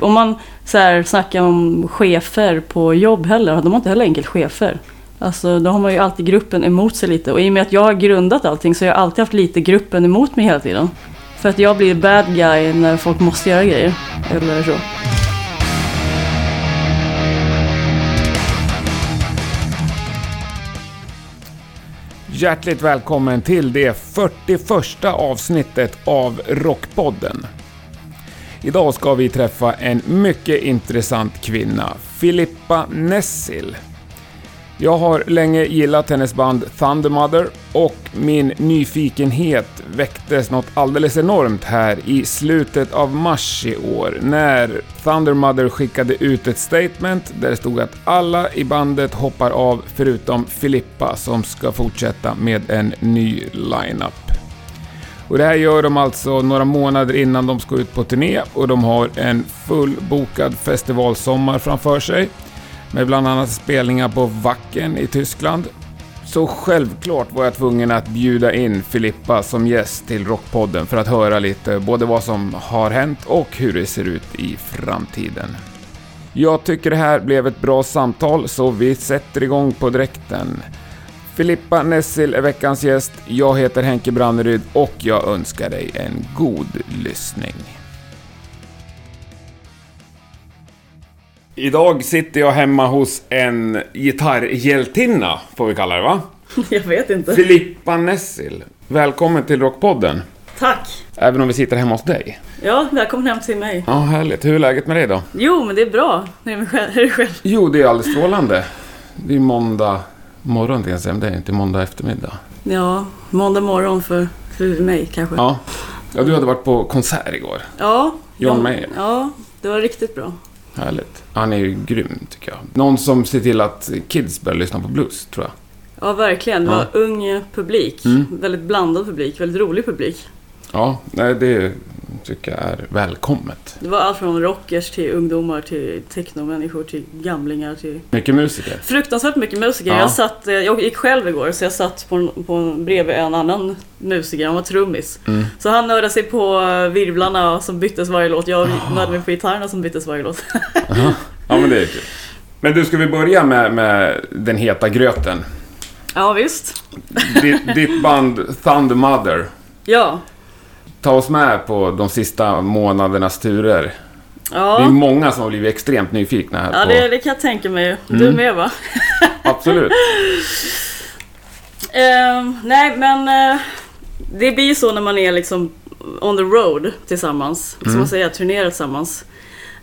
Om man så här, snackar om chefer på jobb heller, de har inte heller enkelt chefer. Alltså då har man ju alltid gruppen emot sig lite. Och i och med att jag har grundat allting så har jag alltid haft lite gruppen emot mig hela tiden. För att jag blir bad guy när folk måste göra grejer. Eller så. Hjärtligt välkommen till det 41 avsnittet av Rockpodden. Idag ska vi träffa en mycket intressant kvinna, Filippa Nessil. Jag har länge gillat hennes band Thundermother och min nyfikenhet väcktes något alldeles enormt här i slutet av mars i år när Thundermother skickade ut ett statement där det stod att alla i bandet hoppar av förutom Filippa som ska fortsätta med en ny lineup. Och det här gör de alltså några månader innan de ska ut på turné och de har en fullbokad festivalsommar framför sig med bland annat spelningar på Wacken i Tyskland. Så självklart var jag tvungen att bjuda in Filippa som gäst till Rockpodden för att höra lite både vad som har hänt och hur det ser ut i framtiden. Jag tycker det här blev ett bra samtal så vi sätter igång på direkten. Filippa Nessil är veckans gäst, jag heter Henke Branneryd och jag önskar dig en god lyssning. Idag sitter jag hemma hos en gitarrhjältinna, får vi kalla det va? Jag vet inte. Filippa Nessil. Välkommen till Rockpodden. Tack. Även om vi sitter hemma hos dig. Ja, välkommen hem till mig. Ja, härligt. Hur är läget med dig då? Jo, men det är bra. Hur är det själv? Jo, det är alldeles strålande. Det är måndag morgon säga, men det är inte måndag eftermiddag. Ja, måndag morgon för, för mig kanske. Ja. ja, du hade varit på konsert igår. Ja. John ja, Mayer. Ja, det var riktigt bra. Härligt. Han är ju grym, tycker jag. Någon som ser till att kids börjar lyssna på blues, tror jag. Ja, verkligen. Det var Ja. ung publik. Mm. Väldigt blandad publik. Väldigt rolig publik. Ja, nej, det tycker jag är välkommet. Det var allt från rockers till ungdomar till technomänniskor till gamlingar till... Mycket musiker. Fruktansvärt mycket musiker. Ja. Jag, satt, eh, jag gick själv igår så jag satt på, på, bredvid en annan musiker. Han var trummis. Mm. Så han nördade sig på eh, virvlarna som byttes varje låt. Jag nördade mig på gitarrerna som byttes varje låt. Ja, men det är kul. Men du, ska vi börja med, med den heta gröten? ja, visst. Ditt, ditt band Thundermother. Ja. Ta oss med på de sista månadernas turer. Det är Ja, många som har blivit extremt nyfikna här ja på... det, det kan jag tänka mig. Du Mm. med va? Absolut. Ehm, nej, men eh, det blir ju så när man är liksom on the road tillsammans. Som Mm. man säger, turnerar tillsammans.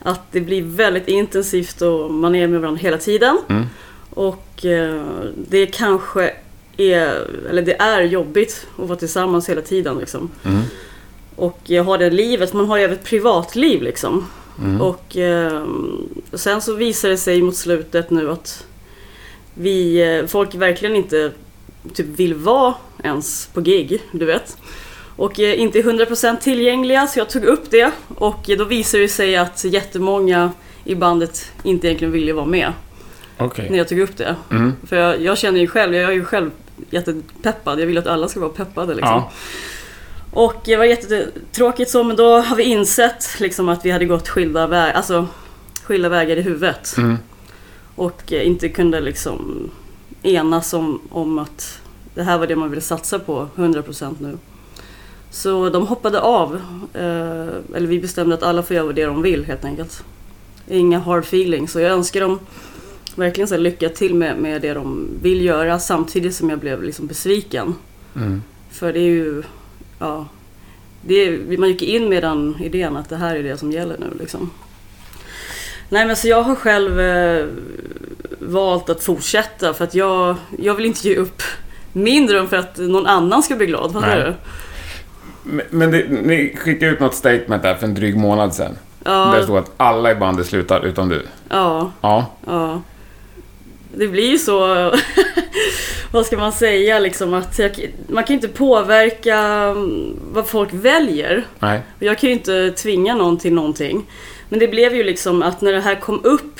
Att det blir väldigt intensivt och man är med varandra hela tiden. Mm. Och eh, det kanske är, eller det är jobbigt att vara tillsammans hela tiden liksom. Mm. Och har det livet, man har ju även ett privatliv liksom. Mm. Och eh, sen så visar det sig mot slutet nu att vi, eh, folk verkligen inte typ vill vara ens på gig, du vet. Och eh, inte är 100% tillgängliga så jag tog upp det och eh, då visar det sig att jättemånga i bandet inte egentligen ville vara med Okej. när jag tog upp det. Mm. För jag, jag känner ju själv, jag är ju själv jättepeppad, jag vill att alla ska vara peppade liksom. Ja. Och det var jättetråkigt så, men då har vi insett liksom att vi hade gått skilda, väg, alltså, skilda vägar i huvudet. Mm. Och eh, inte kunde liksom enas om, om att det här var det man ville satsa på 100% nu. Så de hoppade av. Eh, eller vi bestämde att alla får göra det de vill helt enkelt. Inga hard feelings. Så jag önskar dem verkligen så lycka till med, med det de vill göra samtidigt som jag blev liksom besviken. Mm. För det är ju, ja, det man gick in med den idén att det här är det som gäller nu liksom. Nej men så jag har själv eh, valt att fortsätta för att jag, jag vill inte ge upp min dröm för att någon annan ska bli glad. Nej. du? Men, det, ni skickade ut något statement där för en dryg månad sedan. Där det Ja, stod att alla i bandet slutar utom du. ja, Ja. ja. Det blir ju så, vad ska man säga liksom att jag, man kan ju inte påverka mm, vad folk väljer. Nej. Och Jag kan ju inte tvinga någon till någonting. Men det blev ju liksom att när det här kom upp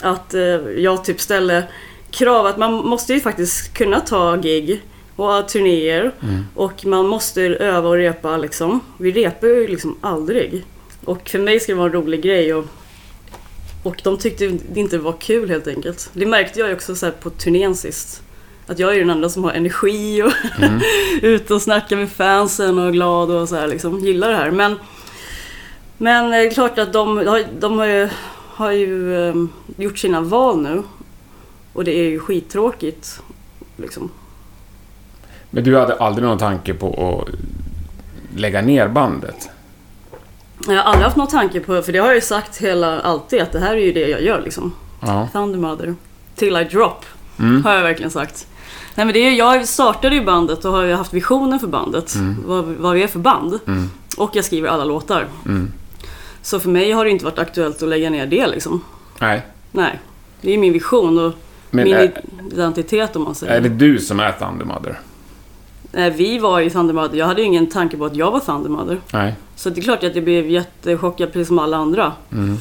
att eh, jag typ ställde krav att man måste ju faktiskt kunna ta gig och turnéer Mm. och man måste öva och repa liksom. Vi repar ju liksom aldrig. Och för mig ska det vara en rolig grej. Och, och de tyckte det inte var kul helt enkelt. Det märkte jag ju också så på turnén sist. Att jag är den enda som har energi och Mm. ute och snackar med fansen och är glad och så här liksom. Gillar det här. Men, men det är klart att de, de, har ju, har ju eh, gjort sina val nu. Och det är ju skittråkigt. Liksom. Men du hade aldrig någon tanke på att lägga ner bandet? Jag har aldrig haft någon tanke på, för det har jag ju sagt hela, alltid, att det här är ju det jag gör liksom. Ja. Thunder Mother. Till I drop, Mm. har jag verkligen sagt. Nej men det är, jag startade ju bandet och har ju haft visionen för bandet. Vad, vad vi är för band. Mm. Och jag skriver alla låtar. Mm. Så för mig har det inte varit aktuellt att lägga ner det liksom. Nej. Nej. Det är min vision och Men min är, identitet om man säger. är det du som är Thunder Mother? Vi var ju Thunder Mother. Jag hade ju ingen tanke på att jag var Thunder Mother. Nej. Så det är klart att jag blev jättechockad precis som alla andra. Mm.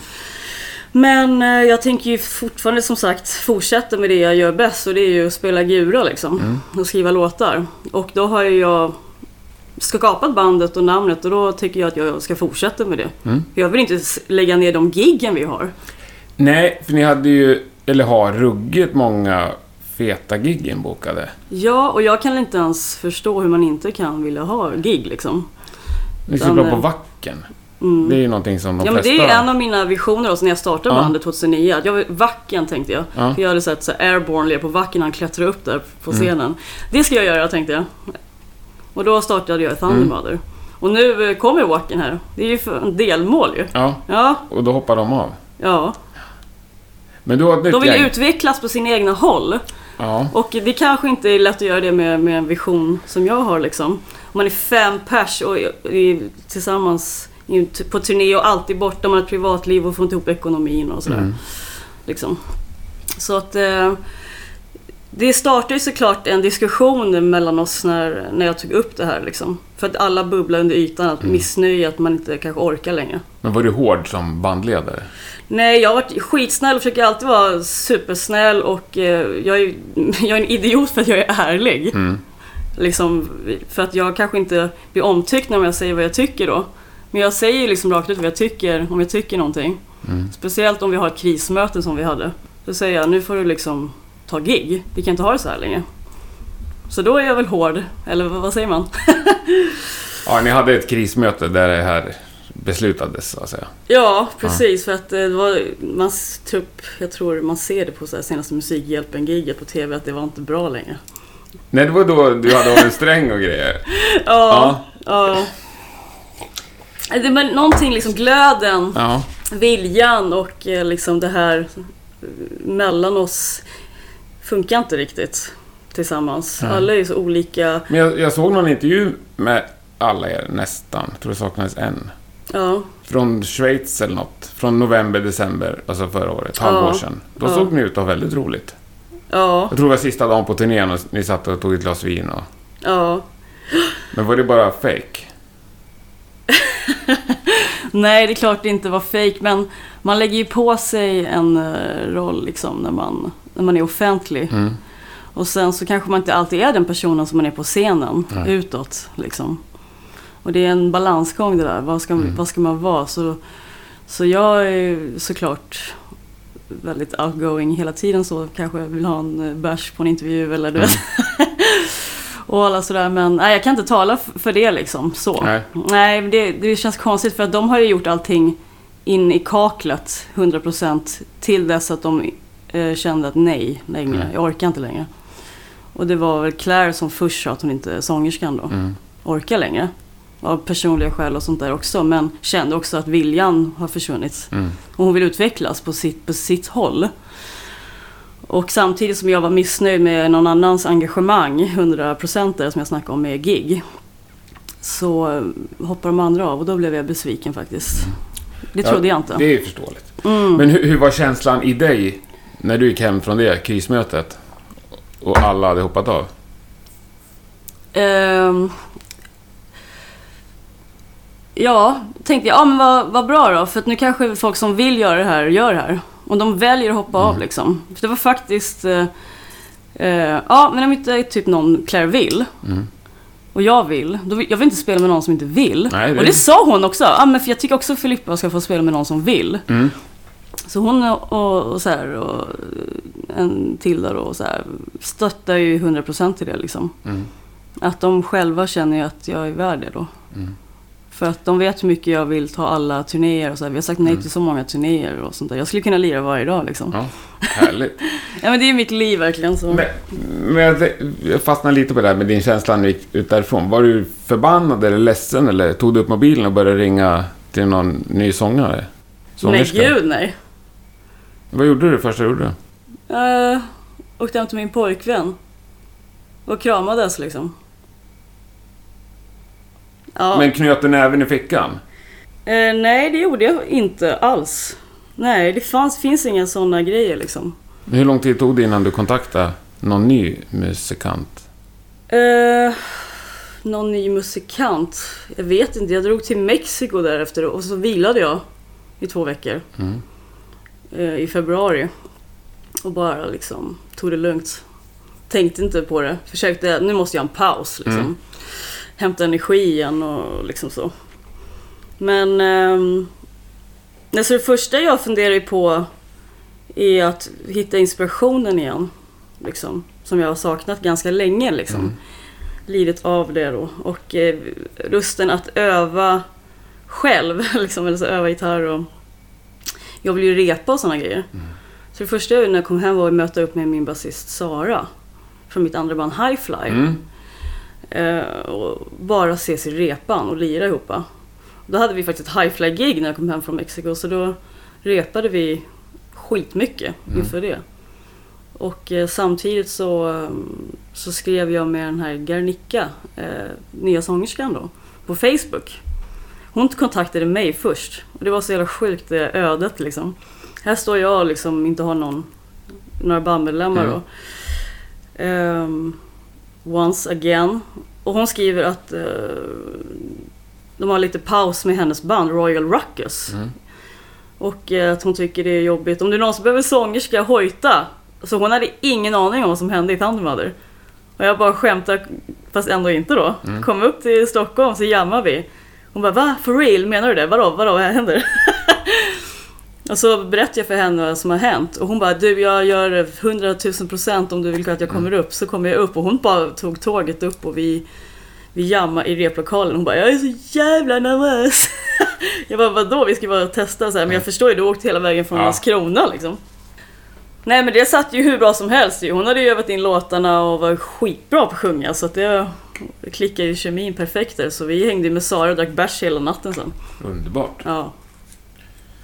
Men eh, jag tänker ju fortfarande som sagt fortsätta med det jag gör bäst och det är ju att spela gura liksom. Mm. Och skriva låtar. Och då har ju jag skapat bandet och namnet och då tycker jag att jag ska fortsätta med det. Mm. Jag vill inte lägga ner de giggen vi har. Nej, för ni hade ju, eller har, ruggigt många feta gig inbokade. Ja, och jag kan inte ens förstå hur man inte kan vilja ha gig liksom. Ni ska bra på eh, Vacken. Mm. Det är ju någonting som de Ja men flesta... det är en av mina visioner också när jag startade Ja. bandet 2009. Att jag Vacken tänkte jag. Ja. För jag hade sett så Airborne leva på Vacken, han klättrar upp där på Mm. scenen. Det ska jag göra tänkte jag. Och då startade jag Thunder Mm. Mother. Och nu eh, kommer Wacken här. Det är ju en delmål ju. Ja, Ja, och då hoppar de av. ja. Men du har ett nytt De vill gäng. utvecklas på sin egna håll. Ja. Och det kanske inte är lätt att göra det med, med en vision som jag har liksom. Om man är fem pers och är tillsammans på turné och alltid borta, man har ett privatliv och får inte ihop ekonomin och sådär. Mm. Liksom. Så att eh, det startade ju såklart en diskussion mellan oss när, när jag tog upp det här. Liksom. För att alla bubblar under ytan, att Mm. missnöje, att man inte kanske orkar längre. Men var du hård som bandledare? Nej, jag har varit skitsnäll och försöker alltid vara supersnäll och eh, jag, är, jag är en idiot för att jag är ärlig. Mm. Liksom, för att jag kanske inte blir omtyckt när jag säger vad jag tycker då. Men jag säger liksom rakt ut vad jag tycker, om jag tycker någonting. Mm. Speciellt om vi har ett krismöte som vi hade. Då säger jag, nu får du liksom ta gig. Vi kan inte ha det så här länge. Så då är jag väl hård, eller vad säger man? Ja, ni hade ett krismöte där det här beslutades, så att säga. Ja, precis. För att eh, det var, man, typ, jag tror man ser det på så senaste Musikhjälpen-giget på TV att det var inte bra längre. Nej, det var då du hade en sträng och grejer. Ja, ja. Det var någonting liksom, glöden, Ja. viljan och eh, liksom det här eh, mellan oss funkar inte riktigt tillsammans. Nej. Alla är så olika. Men jag, jag såg någon intervju med alla er, nästan. Jag tror det saknades en. Ja, Från Schweiz eller något. Från november, december, alltså förra året. Halvår Ja. sedan. Då Ja. såg ni ut att ha väldigt roligt. ja, Jag tror det var sista dagen på turnén och ni satt och tog ett glas vin och... ja. Men var det bara fake? Nej, det är klart det inte var fake men man lägger ju på sig en eh, roll liksom när man, när man är offentlig. Mm. Och sen så kanske man inte alltid är den personen som man är på scenen Nej. utåt. Liksom. Och det är en balansgång det där. Vad ska, Mm. vad ska man vara? Så, så jag är såklart väldigt outgoing hela tiden så. Kanske vill ha en eh, bärs på en intervju eller du vet. Och alla sådär. Men nej, jag kan inte tala för det liksom. Så. Nej. Nej, det, det känns konstigt för att de har ju gjort allting in i kaklet 100% till dess att de eh, kände att nej, längre, Nej. jag orkar inte längre. Och det var väl Claire som först sa att hon inte, sångerskan då, Mm. orkar längre. Av personliga skäl och sånt där också. Men kände också att viljan har försvunnit. Mm. Och hon vill utvecklas på sitt, på sitt håll. Och samtidigt som jag var missnöjd med någon annans engagemang, 100% där som jag snackade om med gig. Så hoppade de andra av och då blev jag besviken faktiskt. Det trodde jag inte. Det är förståeligt. Mm. Men hur, hur var känslan i dig när du gick hem från det krismötet? Och alla hade hoppat av? Ehm, ja, tänkte jag, ja men vad, vad bra då. För nu kanske folk som vill göra det här, gör det här. Och de väljer att hoppa av liksom. För det var faktiskt... eh, eh, ja, men om inte typ någon Claire vill. Mm. och jag vill, vill, jag vill inte spela med någon som inte vill. Nej, det- Och det sa hon också. Ja, men för jag tycker också Filippa ska få spela med någon som vill. Mm. Så hon och, och, så här, och en till där och så här, stöttar ju 100% i det liksom. Mm. Att de själva känner ju att jag är värd det då. Mm. För att de vet hur mycket jag vill ta alla turnéer och så här. Vi har sagt nej Mm. till så många turnéer och sånt där. Jag skulle kunna lira varje dag liksom. Ja, Ja, härligt. men det är mitt liv verkligen så. Men, men jag- fastnar lite på det här med din känsla när du gick ut därifrån. Var du förbannad eller ledsen eller tog du upp mobilen och började ringa till någon ny sångare? nej Sångerska? gud nej. Vad gjorde du det första du gjorde? Jag åkte hem till min pojkvän. Och kramades liksom. Ja. Men knöt du näven i fickan? Eh, nej, det gjorde jag inte alls. Nej, det fanns, finns inga sådana grejer liksom. Hur lång tid tog det innan du kontaktade någon ny musikant? Eh, någon ny musikant? Jag vet inte. Jag drog till Mexiko därefter och så vilade jag i två veckor. Mm. Eh, I februari. Och bara liksom tog det lugnt. Tänkte inte på det. Försökte, nu måste jag ha en paus liksom. Mm. Hämta energi igen och liksom så. Men... ehm, alltså det första jag funderar på är att hitta inspirationen igen. Liksom, som jag har saknat ganska länge. Liksom. Mm. Lidit av det då. Och eh, lusten att öva själv. Liksom, eller så öva gitarr och... Jag vill ju repa och sådana grejer. Mm. Så det första jag gjorde när jag kom hem var att möta upp med min basist Sara. Från mitt andra band High Fly. Mm. Eh, och bara ses i repan och lira ihop. Då hade vi faktiskt ett high fly gig när jag kom hem från Mexiko så då repade vi skitmycket Mm. inför det. Och eh, samtidigt så, så skrev jag med den här Garnica, eh, nya sångerskan då, på Facebook. Hon kontaktade mig först och det var så jävla sjukt det ödet liksom. Här står jag och liksom inte har någon, några bandmedlemmar Mm. då. Ehm, once again. Och hon skriver att eh, de har lite paus med hennes band Royal Ruckus. Mm. Och eh, att hon tycker det är jobbigt. Om det är någon som behöver sångerska, hojta. Så hon hade ingen aning om vad som hände i Thundermother. Och jag bara skämtar, fast ändå inte då. Mm. Kom upp till Stockholm så jammar vi. Hon bara va? For real? Menar du det? Vadå? Vadå? Vad händer? och så berättade jag för henne vad som har hänt. Och hon bara du jag gör 100 000 procent om du vill att jag kommer upp. Så kommer jag upp och hon bara tog tåget upp och vi vi jammade i replokalen. Hon bara jag är så jävla nervös. jag bara vadå? Vi ska bara testa så här. Men jag förstår ju, du åkte hela vägen från Ja. Landskrona liksom. Nej men det satt ju hur bra som helst ju. Hon hade ju övat in låtarna och var skitbra på att sjunga så att det klickade ju kemin perfekt där. Så vi hängde med Sara och drack bärs hela natten sen. Underbart. Ja.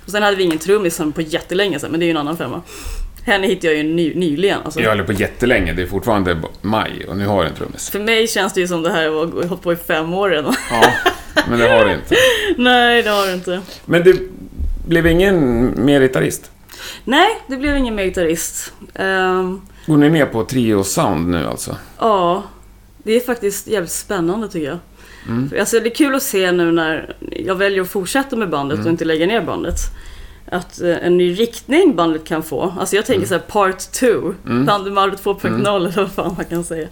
Och sen hade vi ingen trummis på jättelänge sen, men det är ju en annan femma. Henne hittade jag ju ny, nyligen. Alltså. Jag håller på jättelänge, det är fortfarande maj och nu har jag en trummis. För mig känns det ju som det här var hållit på i fem år redan. Ja, men det har det inte. Nej, det har det inte. Men det blev ingen mer gitarrist? Nej, det blev ingen mer gitarrist. Ehm, Går ni ner på trio sound nu alltså? ja, det är faktiskt jävligt spännande tycker jag. Mm. För, Alltså, det är kul att se nu när jag väljer att fortsätta med bandet Mm. och inte lägga ner bandet. Att eh, en ny riktning bandet kan få. Alltså jag tänker så här part 2. Mm. Bandymallet 2.0 eller vad fan man kan säga.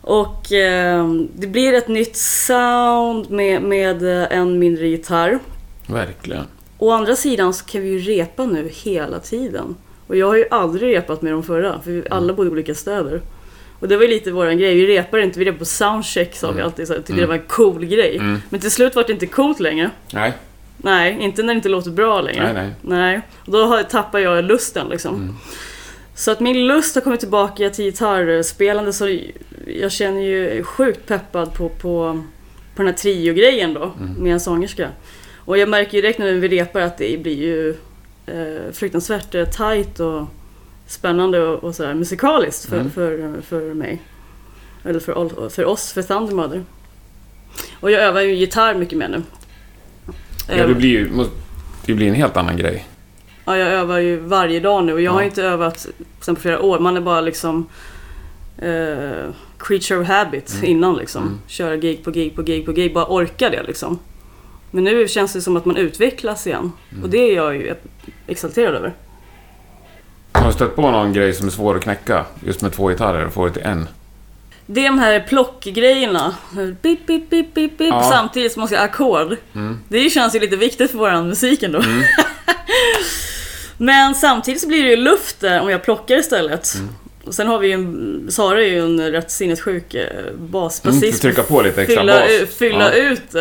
Och eh, det blir ett nytt sound med, med eh, en mindre gitarr. Verkligen. Å andra sidan så kan vi ju repa nu hela tiden. Och jag har ju aldrig repat med de förra, för vi alla bodde i olika städer. Och det var ju lite våran grej, vi repar inte, vi repar på soundcheck sa vi Mm. alltid, så här, tyckte Mm. det var en cool grej. Mm. Men till slut var det inte coolt längre. Nej, Nej, inte när det inte låter bra längre. nej, nej. Nej, och då tappar jag lusten liksom. Mm. Så att min lust har kommit tillbaka till gitarrspelande så jag känner ju sjukt peppad på, på, på den här trio-grejen då Mm. med en sångerska. Och jag märker ju direkt när vi repar att det blir ju eh, fruktansvärt eh, tight och spännande och, och så här musikaliskt för, Mm. för, för mig. Eller för, för oss, för Thundermother. Och jag övar ju gitarr mycket mer nu. Ja, det blir ju det blir en helt annan grej. Ja, jag övar ju varje dag nu och jag har Ja. inte övat sen på flera år. Man är bara liksom eh, creature of habit Mm. innan liksom. Mm. Köra gig på gig på gig på gig, bara orka det liksom. Men nu känns det som att man utvecklas igen. Mm. Och det är jag ju exalterad över. Har du stött på någon grej som är svår att knäcka? Just med två gitarrer och få det till en? Det är de här plockgrejerna. Bip, bip, bip, bip, bip. Ja. Samtidigt som man ska ackord. Mm. Det känns ju lite viktigt för våran musik ändå. Men samtidigt så blir det ju luft där om jag plockar istället. Mm. Och sen har vi ju en, Sara är ju en rätt sinnessjuk eh, Mm, basbasist. får trycka på lite extra fylla, bas. ut- fylla Ja. ut.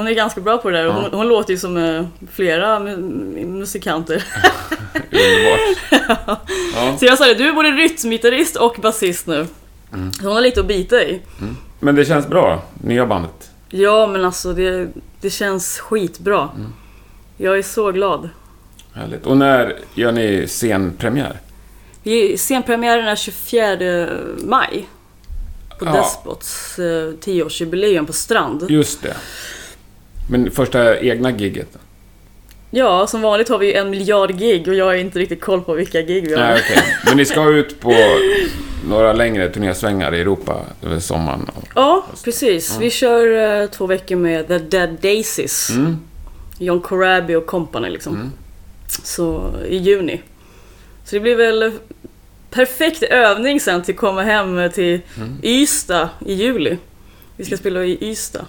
Hon är ganska bra på det där. och Ja. Hon, hon låter ju som eh, flera mu- musikanter. Underbart. Ja. Så jag sa det, du är både rytmgitarrist och basist nu. Mm. Så hon har lite att bita i. Men det känns bra, nya bandet. Ja, men alltså det, det känns skitbra. Mm. Jag är så glad. Härligt. Och när gör ni scenpremiär? Vi, scenpremiären är 24 maj. På Ja. Despots eh, 10-årsjubileum på Strand. Just det. Men första egna giget? Ja, som vanligt har vi ju en miljard gig och jag har inte riktigt koll på vilka gig vi har. Nej, okej. Men ni ska ut på några längre turnésvängar i Europa över sommaren? och- Ja, precis. Vi kör eh, två veckor med The Dead Daisies. Mm. John Corabi och company liksom. Mm. Så i juni. Så det blir väl perfekt övning sen till att komma hem till Mm. Ystad i juli. Vi ska spela i Ystad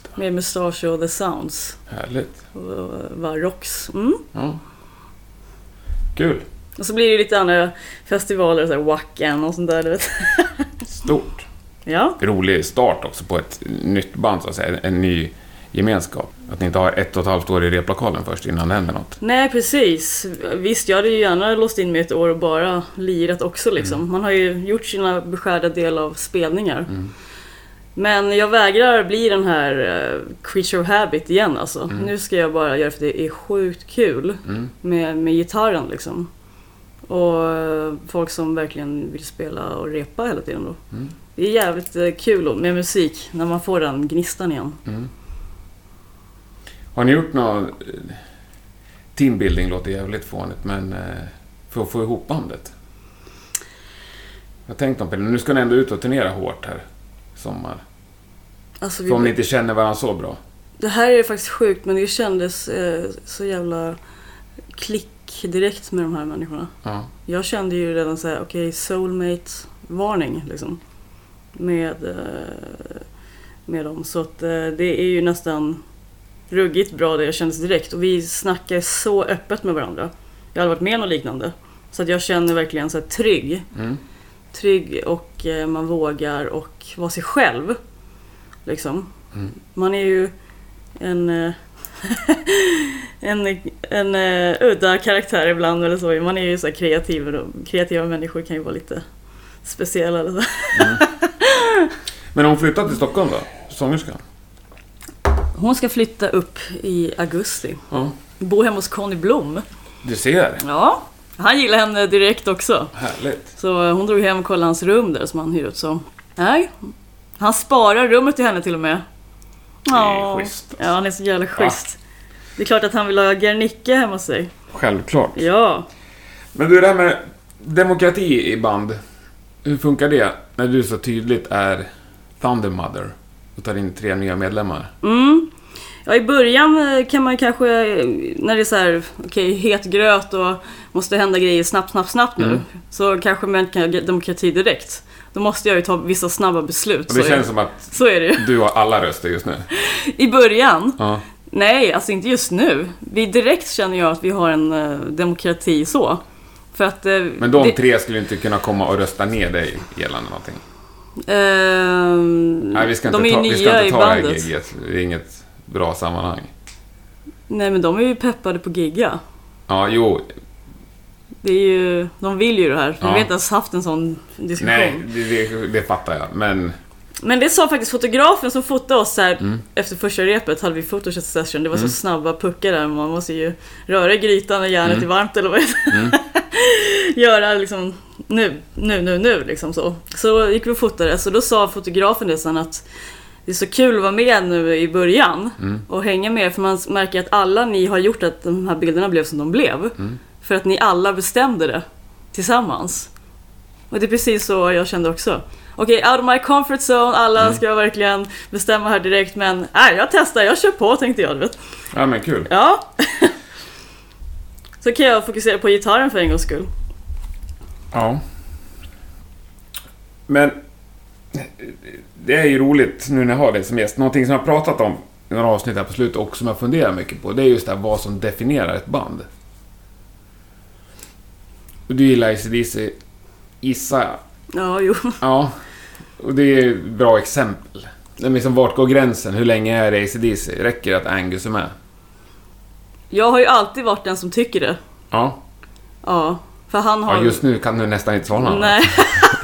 det. Med Mustache och The Sounds. Härligt. Och Varrox. Mm. Ja. Kul. Och så blir det lite andra festivaler, så här Wacken och sånt där. Du vet. Stort. Ja, Rolig start också på ett nytt band, så att säga. En ny gemenskap. Att ni inte har ett och ett halvt år i replokalen först innan det händer något. nej precis. Visst, jag hade ju gärna låst in mig ett år och bara lirat också liksom. Man har ju gjort sina beskärda del av spelningar. Mm. Men jag vägrar bli den här uh, creature of habit igen alltså. Mm. Nu ska jag bara göra det för det är sjukt kul Mm. med, med gitarren liksom. Och eh, folk som verkligen vill spela och repa hela tiden då. Mm. Det är jävligt eh, kul med musik när man får den gnistan igen. Mm. Har ni gjort någon... Teambuilding låter jävligt fånigt, men... För att få ihop bandet? Jag har tänkt om på det. Nu ska ni ändå ut och turnera hårt här. Sommar. Alltså, För om ni inte känner varandra så bra. det här är faktiskt sjukt men det kändes eh, så jävla klick direkt med de här människorna. Ja. Jag kände ju redan så här, okej, soulmate varning liksom. Med, eh, med dem. Så att eh, det är ju nästan ruggigt bra det jag kändes direkt. Och vi snackar så öppet med varandra. Jag har aldrig varit med om något liknande. Så att jag känner verkligen så här trygg. Mm. Trygg och eh, man vågar och vara sig själv. Liksom. Mm. Man är ju en, eh, en, en eh, udda karaktär ibland eller så. Man är ju så kreativ och kreativa människor kan ju vara lite speciella. Eller så. Men om hon flyttat till Stockholm då? Sångerskan? Hon ska flytta upp i augusti. Ja. Bo hemma hos Conny Blom. Du ser. Ja, han gillar henne direkt också. Härligt. Så eh, hon drog hem och kollade hans rum där som han hyr ut. Så. Nej, han sparar rummet till henne till och med. Det är Ja, schysst, alltså. Ja, han är så jävla schysst. Det är klart att han vill ha Guernica hemma hos sig. Självklart. Ja. Men du, det här med demokrati i band. Hur funkar det när du så tydligt är Thundermother och tar in tre nya medlemmar? Mm. Ja, i början eh, kan man kanske, eh, när det är så här, okej, het gröt och måste hända grejer snabbt, snabbt, snabbt nu. Mm. Så kanske man inte kan ha demokrati direkt. Då måste jag ju ta vissa snabba beslut. Och det så, känns är, som att så är det ju. du har alla röster just nu. I början, Ja. nej, alltså inte just nu. Vi direkt känner jag att vi har en eh, demokrati så. För att... eh, Men de det- tre skulle inte kunna komma och rösta ner dig gällande någonting. Ehm, Nej, vi ska de inte ta, vi ska inte ta det här giget. Det är inget bra sammanhang. Nej, men de är ju peppade på gigga. Ja, jo. Det är ju, de vill ju det här. Vi Ja. har inte ens haft en sån diskussion. Nej, det, det, det fattar jag. Men Men det sa faktiskt fotografen som fotade oss här Mm. efter första repet hade vi photosession. Det var så snabba puckar där. Man måste ju röra grytan när järnet Mm. är varmt eller vad Mm. Göra liksom nu, nu, nu, nu liksom så. Så gick vi och fotade. Så då sa fotografen det sen att det är så kul att vara med nu i början Mm. och hänga med för man märker att alla ni har gjort att de här bilderna blev som de blev. För att ni alla bestämde det tillsammans. Och det är precis så jag kände också. Okej, out of my comfort zone, alla Mm. ska verkligen bestämma här direkt men nej, jag testar, jag kör på tänkte jag. Vet. Ja, men kul. Ja. så kan jag fokusera på gitarren för en gångs skull. Ja. Men Det är ju roligt nu när jag har dig som gäst. Någonting som jag har pratat om i några avsnitt här på slutet och som jag funderar mycket på. Det är just det här vad som definierar ett band. Och du gillar ACDC, gissar jag. Ja, jo. Ja, och det är ett bra exempel. Men liksom, vart går gränsen? Hur länge är det ACDC? Räcker det att Angus är med? Jag har ju alltid varit den som tycker det. Ja, Ja, för han har... ja just nu kan du nästan inte svara. Nej.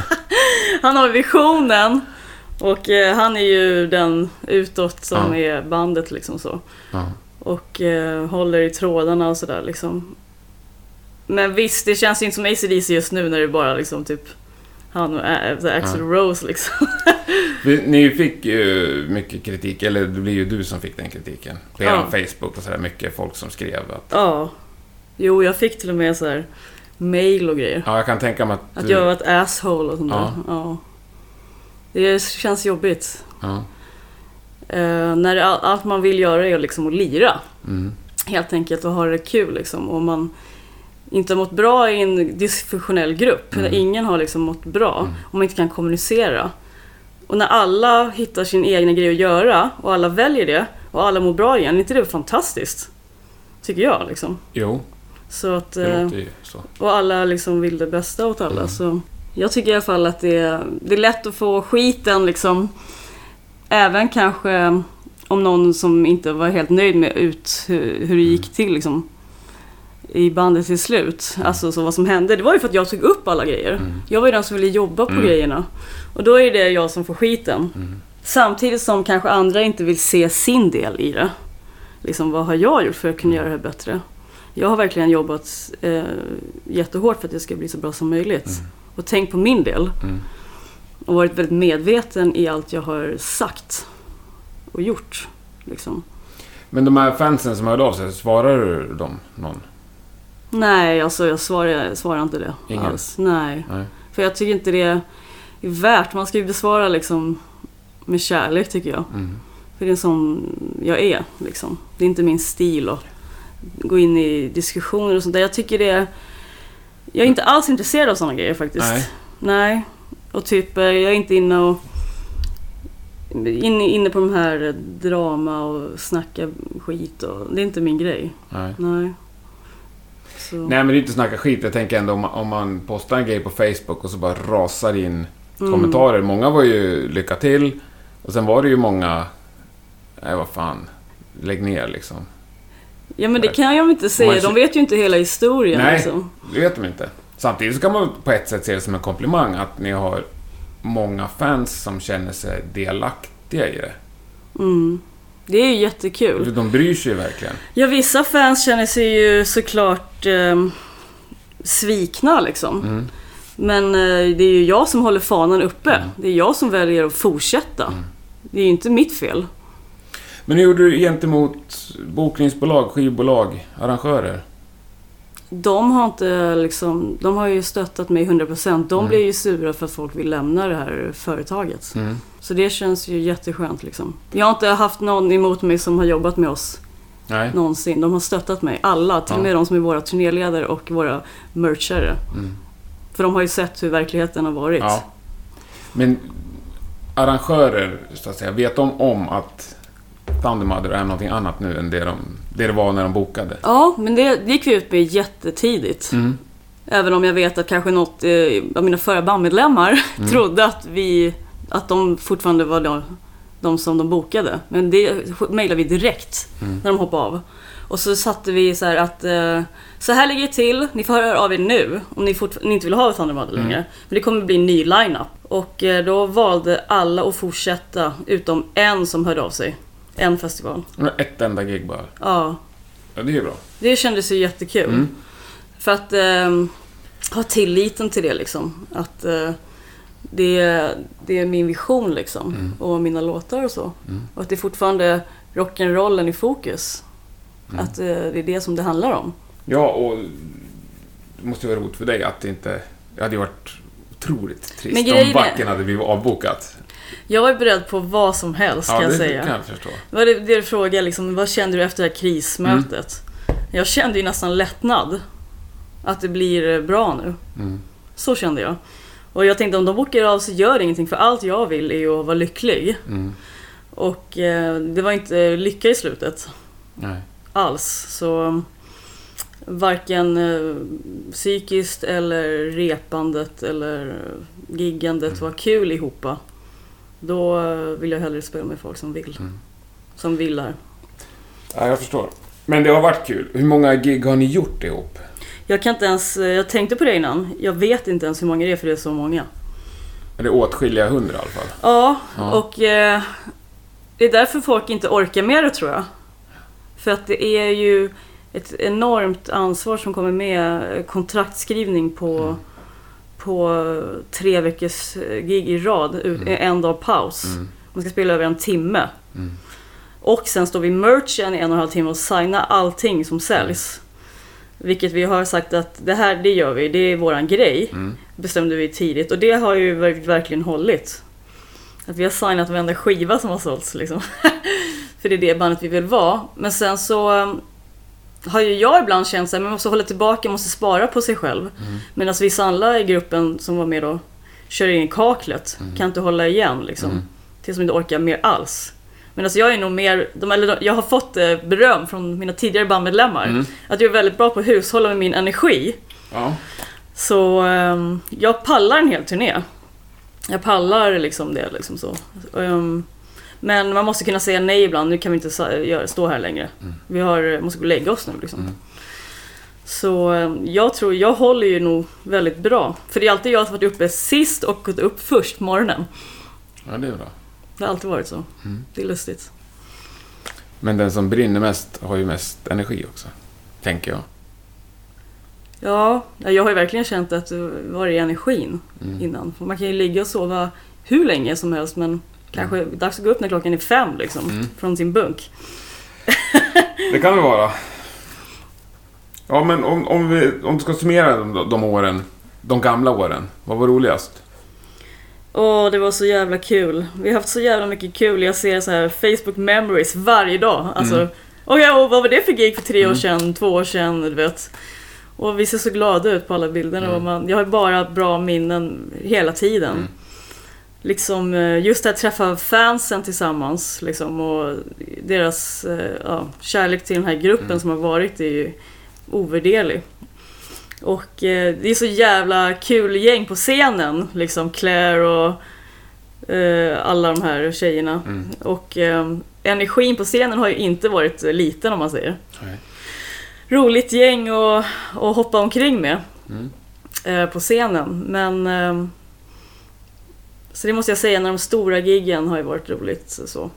han har visionen. Och eh, han är ju den utåt som Ja. är bandet liksom så. Ja. Och eh, håller i trådarna och sådär liksom. Men visst, det känns ju inte som ACDC just nu när det bara liksom typ han och Ä- så Axl Rose liksom. Ni fick ju mycket kritik, eller det blir ju du som fick den kritiken. På Ja. Facebook och sådär, mycket folk som skrev att... Ja. Jo, jag fick till och med så här mail och grejer. Ja, jag kan tänka mig att... Att du- jag var ett asshole och sånt Ja. där. Ja. Det känns jobbigt. Ja. Eh, när all- allt man vill göra är liksom att lira. Mm. Helt enkelt och ha det kul liksom. Och man inte mått bra i en dysfunktionell grupp. Mm. Där ingen har liksom mått bra. Och man inte kan kommunicera. Och när alla hittar sin egna grej att göra och alla väljer det och alla mår bra igen. är inte det fantastiskt? Tycker jag liksom. Jo, Så att, det eh, ju så. och alla liksom vill det bästa åt alla. Mm. Så jag tycker i alla fall att det är, det är lätt att få skiten liksom. Även kanske om någon som inte var helt nöjd med ut hur, hur det gick till liksom. I bandet till slut. Alltså så vad som hände. Det var ju för att jag tog upp alla grejer. Mm. Jag var ju den som ville jobba på Mm. grejerna. Och då är det jag som får skiten. Mm. Samtidigt som kanske andra inte vill se sin del i det. Liksom vad har jag gjort för att kunna göra det här bättre? Jag har verkligen jobbat eh, jättehårt för att det ska bli så bra som möjligt. Mm. Och tänkt på min del. Mm. Och varit väldigt medveten i allt jag har sagt och gjort. Liksom. Men de här fansen som hörde av sig, svarar du dem någon? Nej, alltså jag svarar, jag svarar inte det Ingen? alls. Nej. Nej. För jag tycker inte det är värt. Man ska ju besvara liksom med kärlek tycker jag. Mm. För det är sån jag är. Liksom. Det är inte min stil att gå in i diskussioner och sånt där. Jag tycker det är... Jag är inte alls intresserad av såna grejer faktiskt. Nej. Nej. Och typ, eh, jag är inte inne och... Inne, inne på de här drama och snacka skit och... Det är inte min grej. Nej. Nej. Så. Nej, men det är inte snacka skit. Jag tänker ändå om om man postar en grej på Facebook och så bara rasar in Mm. kommentarer. Många var ju lycka till. Och sen var det ju många... Nej, vad fan. Lägg ner liksom. Ja men det kan jag inte säga. De vet ju inte hela historien. Nej. Liksom. Det vet de inte. Samtidigt så kan man på ett sätt se det som en komplimang att ni har många fans som känner sig delaktiga i det. Mm. Det är ju jättekul. De bryr sig ju verkligen. Ja, vissa fans känner sig ju såklart eh, svikna liksom. Mm. Men eh, det är ju jag som håller fanan uppe. Mm. Det är jag som väljer att fortsätta. Det är ju inte mitt fel. Men hur gjorde du gentemot bokningsbolag, skivbolag, arrangörer? De har inte liksom, de har ju stöttat mig 100%. De Mm. blir ju sura för att folk vill lämna det här företaget. Mm. Så det känns ju jätteskönt liksom. Jag har inte haft någon emot mig som har jobbat med oss Nej. någonsin. De har stöttat mig. Alla. Till och Ja. med de som är våra turnéledare och våra merchare. Mm. För de har ju sett hur verkligheten har varit. Ja. Men arrangörer, så att säga, vet de om att Thundermother är någonting annat nu än det, de, det det var när de bokade? Ja, men det gick vi ut med jättetidigt. Mm. Även om jag vet att kanske något eh, av mina förra bandmedlemmar Mm. trodde att, vi, att de fortfarande var de, de som de bokade. Men det mejlade vi direkt Mm. när de hoppade av. Och så satte vi så här att eh, så här ligger det till, ni får höra av er nu om ni, ni inte vill ha Thundermother Mm. längre. Men det kommer bli en ny lineup. Och eh, då valde alla att fortsätta utom en som hörde av sig. En festival. Ett enda gig bara. Ja, Ja, det är ju bra. det kändes ju jättekul. Mm. För att eh, ha tilliten till det liksom. Att eh, det, det är min vision liksom. Mm. Och mina låtar och så. Mm. Och att det är fortfarande rock'n'rollen i fokus. Mm. Att eh, det är det som det handlar om. Ja, och det måste ju vara roligt för dig att det inte... Det hade ju varit otroligt trist om är- backen hade blivit avbokat. Jag var beredd på vad som helst Ja, kan jag det säga. kan jag förstå. Det var det, det du frågade liksom, vad kände du efter det här krismötet? Mm. Jag kände ju nästan lättnad. Att det blir bra nu. Mm. Så kände jag. Och jag tänkte om de bokar av så gör det ingenting för allt jag vill är ju att vara lycklig. Mm. Och eh, det var inte lycka i slutet Nej. alls. Så varken eh, psykiskt eller repandet eller giggandet var kul ihopa. Då vill jag hellre spela med folk som vill. Mm. Som vill det här. Ja, jag förstår. Men det har varit kul. Hur många gig har ni gjort ihop? Jag kan inte ens, eh, jag tänkte på det innan. Jag vet inte ens hur många det är för det är så många. Är det åtskilliga hundra i alla fall? Ja, Ja. och eh, det är därför folk inte orkar med det tror jag. För att det är ju ett enormt ansvar som kommer med kontraktskrivning på, Mm. På tre veckors eh, gig i rad, Mm. en dag paus. Mm. Man ska spela över en timme. Mm. Och sen står vi merchen i en och en halv timme och signa allting som säljs. Vilket vi har sagt att det här, det gör vi, det är våran grej Mm. bestämde vi tidigt och det har ju ver- verkligen hållit. Att vi har signat varenda skiva som har sålts liksom. För det är det bandet vi vill vara. Men sen så um, har ju jag ibland känt att man måste hålla tillbaka, måste spara på sig själv. Mm. Medan vissa andra i gruppen som var med då kör in i kaklet. Mm. Kan inte hålla igen liksom. Mm. Tills de inte orkar mer alls. Men alltså jag är nog mer, de, eller de, jag har fått eh, beröm från mina tidigare bandmedlemmar. Mm. Att jag är väldigt bra på att hushålla med min energi. Ja. Så ehm, jag pallar en hel turné. Jag pallar liksom det liksom så. Ehm, men man måste kunna säga nej ibland. Nu kan vi inte stå här längre. Mm. Vi har, måste gå och lägga oss nu liksom. Mm. Så ehm, jag tror, jag håller ju nog väldigt bra. För det är alltid jag som varit uppe sist och gått upp först på morgonen. ja, det är bra. Det har alltid varit så. Mm. Det är lustigt. Men den som brinner mest har ju mest energi också. Tänker jag. Ja, jag har ju verkligen känt att det var i energin Mm. innan. Man kan ju ligga och sova hur länge som helst men kanske dags att gå upp när klockan är fem liksom. Mm. Från sin bunk. Det kan det vara. Ja, men om, om, vi, om du ska summera de, de åren, de gamla åren. Vad var roligast? Åh, det var så jävla kul. Vi har haft så jävla mycket kul. Jag ser så här Facebook memories varje dag. Alltså, Mm. och ja, och vad var det för gig för tre år Mm. sedan, två år sedan, du vet. Och vi ser så glada ut på alla bilderna. Mm. Och man, jag har bara bra minnen hela tiden. Liksom eh, just det att träffa fansen tillsammans liksom, och deras eh, ja, kärlek till den här gruppen Mm. som har varit är ju ovärderlig. Och eh, det är så jävla kul gäng på scenen, liksom Claire och eh, alla de här tjejerna. Mm. Och eh, energin på scenen har ju inte varit liten om man säger. Nej. Roligt gäng att att hoppa omkring med Mm. eh, på scenen. Men... Så det måste jag säga, när de stora giggen har ju varit roligt. Så.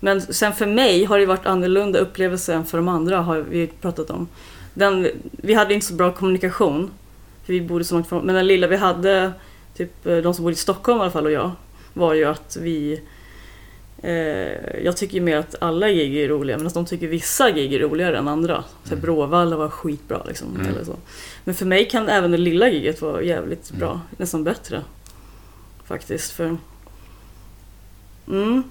Men sen för mig har det varit annorlunda upplevelse än för de andra, har vi pratat om. Den, vi hade inte så bra kommunikation, för vi bodde så långt från... Men den lilla vi hade, typ eh, de som bodde i Stockholm i alla fall och jag, var ju att vi... Eh, jag tycker ju mer att alla gig är roliga, men att de tycker vissa gig är roligare än andra. Så Mm. Bråvalla var skitbra liksom. Mm. Eller så. Men för mig kan även det lilla giget vara jävligt Mm. bra. Nästan bättre. Faktiskt. För... Mm.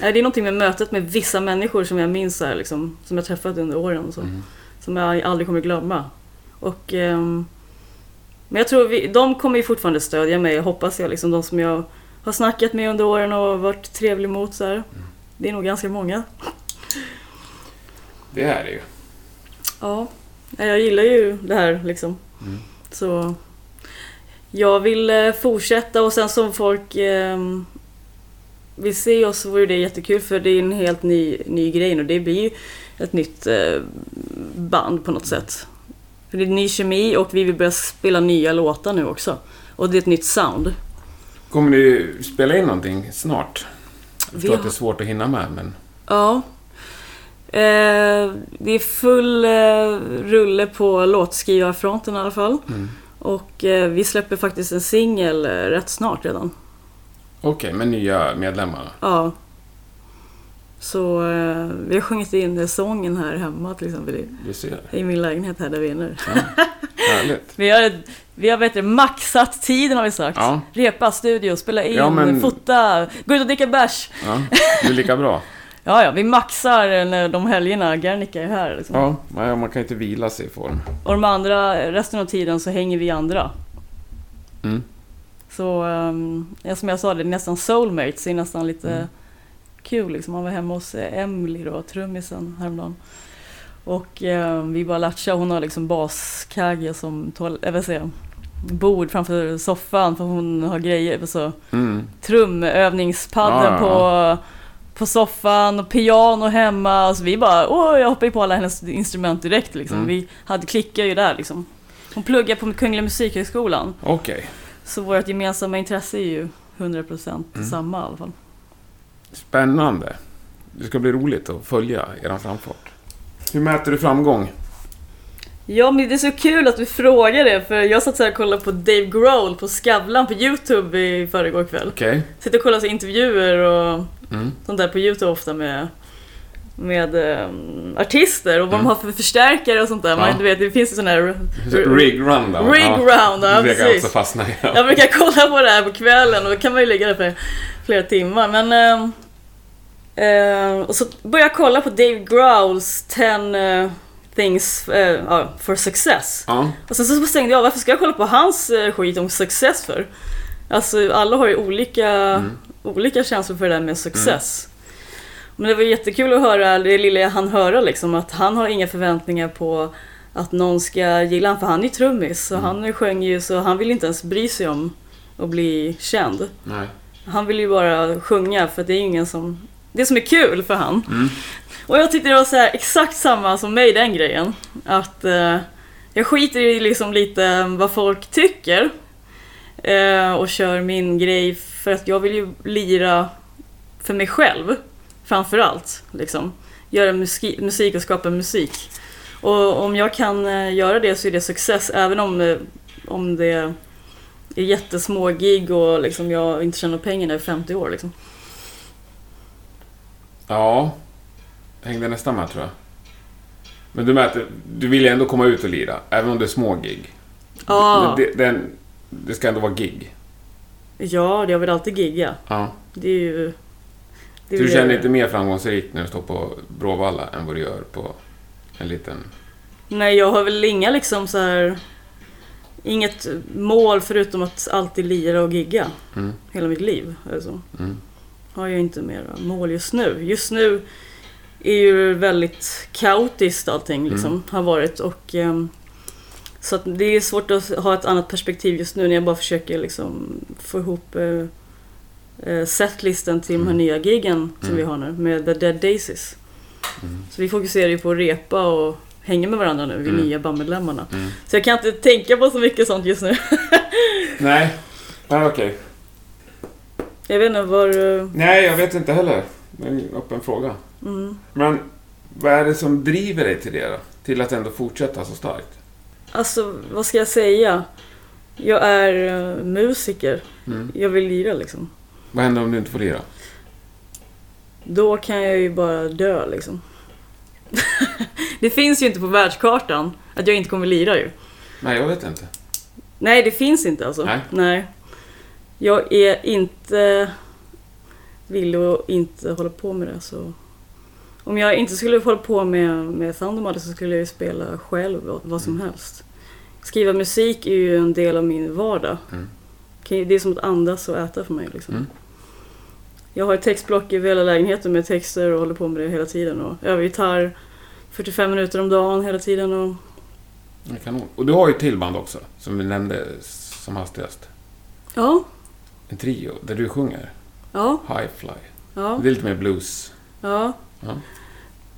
Nej, Det är någonting med mötet med vissa människor som jag minns här, liksom, som jag träffat under åren så. Mm. Som jag aldrig kommer glömma. Och, ehm, men jag tror vi, de kommer ju fortfarande stödja mig, hoppas jag. Liksom, de som jag har snackat med under åren och varit trevlig mot. Så här. Det är nog ganska många. Det är det ju. Ja, jag gillar ju det här liksom. Mm. Så jag vill eh, fortsätta och sen som folk eh, vill se oss så vore det jättekul för det är en helt ny, ny grej och det blir ju ett nytt eh, band på något sätt. För det är ny kemi och vi vill börja spela nya låtar nu också. Och det är ett nytt sound. Kommer ni spela in någonting snart? Jag förstår att det är svårt att hinna med, men... Ja. Eh, det är full eh, rulle på låtskrivarfronten i alla fall. Mm. Och eh, vi släpper faktiskt en singel eh, rätt snart redan. Okej, med nya medlemmar. Ja. Så eh, vi har sjungit in sången här hemma till exempel i, Du ser. i min lägenhet här där vi är nu. Ja. Härligt. Vi har, vi har du, maxat tiden har vi sagt. Ja. Repa, studio, spela in, Ja, men- fota, gå ut och dricka bärs. Ja, det är lika bra. Ja, ja, vi maxar när de helgerna Gernika är här. Liksom. Ja, man kan inte vila sig i form. Och de andra, resten av tiden så hänger vi andra. Mm. Så um, ja, som jag sa, det är nästan soulmates. Det är nästan lite Mm. kul liksom. Man var hemma hos eh, Emily då, trummisen häromdagen. Och eh, vi bara latchade. Hon har liksom baskagge som toal- jag vill säga, bord framför soffan för hon har grejer. Så Mm. trumövningspadden Ja, på, på soffan och piano hemma. Och så vi bara, åh, jag hoppade ju på alla hennes instrument direkt liksom. Mm. Vi hade klickar ju där liksom. Hon pluggar på Kungliga Musikhögskolan. Okej. Så vårt gemensamma intresse är ju 100% Mm. samma i alla fall. Spännande. Det ska bli roligt att följa er framfart. Hur mäter du framgång? Ja, men det är så kul att du frågar det. För jag satt så här och kollade på Dave Grohl på Skavlan på YouTube i förrgår kväll. Okej. Sitter och kollar så intervjuer och Mm. sånt där på YouTube ofta med, med ehm, artister och vad Mm. de har för förstärkare och sånt där. Ja. Man, du vet, det finns ju sådana här... Rig rundown. Rig ja. round, ja brukar också fastna i. Jag brukar kolla på det här på kvällen och då kan man ju ligga där för flera timmar. Men, ehm, ehm, och så började jag kolla på Dave Grohls 10 eh, things ja, for success. Ja. Och sen så stängde jag, varför ska jag kolla på hans eh, skit om success för? Alltså alla har ju olika, Mm. olika känslor för det där med success. Men det var jättekul att höra det lilla jag hann höra liksom, att han har inga förväntningar på att någon ska gilla honom, för han är ju trummis och Mm. han sjöng ju så han vill inte ens bry sig om att bli känd. Nej. Han vill ju bara sjunga för det är ingen som... Det som är kul för han. Mm. Och jag tyckte det var så här, exakt samma som mig den grejen. Att eh, jag skiter i liksom lite mm, vad folk tycker. Eh, och kör min grej för att jag vill ju lira för mig själv. Framför allt. Liksom. Göra musik, musik och skapa musik. Och om jag kan eh, göra det så är det success även om, eh, om det är jättesmå gig och liksom jag inte tjänar pengar när jag är 50 år. Liksom. Ja. Hängde nästan med tror jag. Men du mäter, du vill ju ändå komma ut och lira, även om det är små gig. Ja. Det, det, den, det ska ändå vara gig. Ja, jag vill alltid gigga. Ja. Det är ju... Det du känner dig inte mer framgångsrik när du står på Bråvalla än vad du gör på en liten... Nej, jag har väl inga liksom så här... Inget mål förutom att alltid lira och gigga Mm. hela mitt liv. Alltså. Mm. Har jag inte mera mål just nu. Just nu är ju väldigt kaotiskt allting liksom, Mm. har varit. Och, ehm, så att det är svårt att ha ett annat perspektiv just nu när jag bara försöker liksom, få ihop eh, eh, setlisten till de här Mm. nya giggen som Mm. vi har nu med The Dead Daisies. Mm. Så vi fokuserar ju på att repa och hänga med varandra nu, vi Mm. nya bandmedlemmarna. Mm. Så jag kan inte tänka på så mycket sånt just nu. Nej. Ja, okej. Jag vet inte var... eh, Nej, jag vet inte heller. Det är en öppen fråga. Mm. Men vad är det som driver dig till det då? Till att ändå fortsätta så starkt? Alltså, vad ska jag säga? Jag är eh, musiker. Mm. Jag vill lira liksom. Vad händer om du inte får lira? Då kan jag ju bara dö liksom. det finns ju inte på världskartan att jag inte kommer lira ju. Nej, jag vet inte. Nej, det finns inte alltså. Nej. Jag är inte villig att inte hålla på med det så... Om jag inte skulle hålla på med, med Thundermother så skulle jag ju spela själv och vad som helst. Skriva musik är ju en del av min vardag. Mm. Det är som att andas och äta för mig. Liksom. Mm. Jag har ett textblock i hela lägenheten med texter och håller på med det hela tiden. Och övar gitarr 45 minuter om dagen hela tiden. Och... Kanon. Och du har ju ett till band också, som vi nämnde som hastigast. Ja, En trio, där du sjunger. ja, High Fly. ja, Det är lite mer blues. ja. Ja.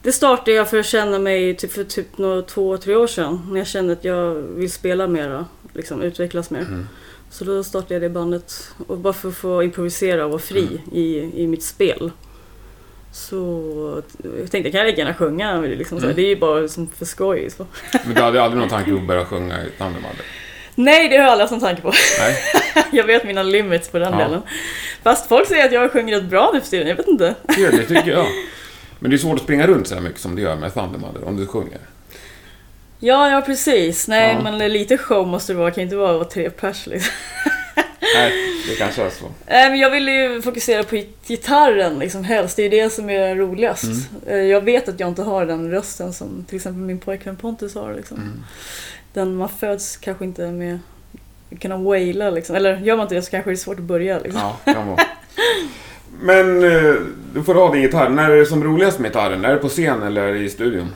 Det startade jag för att känna mig typ för typ några, två, tre år sedan. När jag kände att jag vill spela mera, liksom utvecklas mer. Mm. Så då startade jag det bandet. Och bara för att få improvisera och vara fri Mm. i, i mitt spel. Så jag tänkte jag kan lika gärna sjunga. men det är Liksom, så Mm. det är ju bara som för skoj. Så. Men du hade aldrig någon tanke att börja sjunga i Thundermother? Nej, det har jag aldrig haft någon tanke på. Nej? jag vet mina limits på den Ja. delen. Fast folk säger att jag sjunger rätt bra nu för tiden. Jag vet inte. Ja, det tycker jag. Men det är svårt att springa runt så här mycket som du gör med Thundermother om du sjunger. Ja, ja precis. Nej, Ja. men lite show måste det vara. Det kan inte vara tre pers liksom. Nej, det kanske är så. Men jag vill ju fokusera på gitarren liksom helst. Det är ju det som är roligast. Mm. Eh, Jag vet att jag inte har den rösten som till exempel min pojkvän Pontus har. Liksom. Mm. Den man föds kanske inte med kunna waila liksom. Eller gör man inte det så kanske det är svårt att börja liksom. Ja, kan vara. Men eh, du får ha din gitarr. När är det som roligast med gitarren? Är det på scen eller i studion?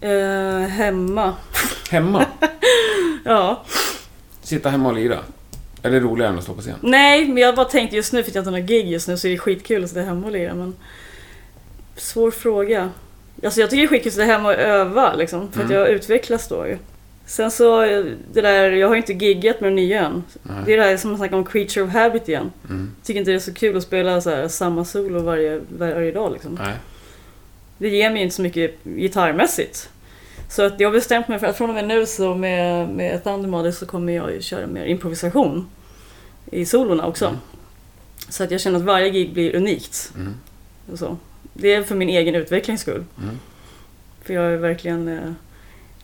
Eh, hemma. Hemma? Ja. Sitta hemma och lira? Är det roligare än att stå på scen? Nej, men jag bara tänkte just nu för att jag inte har några gig just nu så är det skitkul att sitta hemma och lira men... Svår fråga. Alltså jag tycker det är skitkul att sitta hemma och öva liksom. För att Mm. jag utvecklas då ju. Sen så, eh, det där, jag har ju inte giggat med den nya än. Nej. Det är det här som man snackar om creature of habit igen. Mm. Tycker inte det är så kul att spela så här, samma solo varje, varje dag liksom. Nej. Det ger mig inte så mycket gitarrmässigt. Så att jag har bestämt mig för att från och med nu så med, med Thundermother så kommer jag ju köra mer improvisation i solorna också. Mm. Så att jag känner att varje gig blir unikt. Mm. Och så. Det är för min egen utvecklings skull. Mm. För jag är verkligen...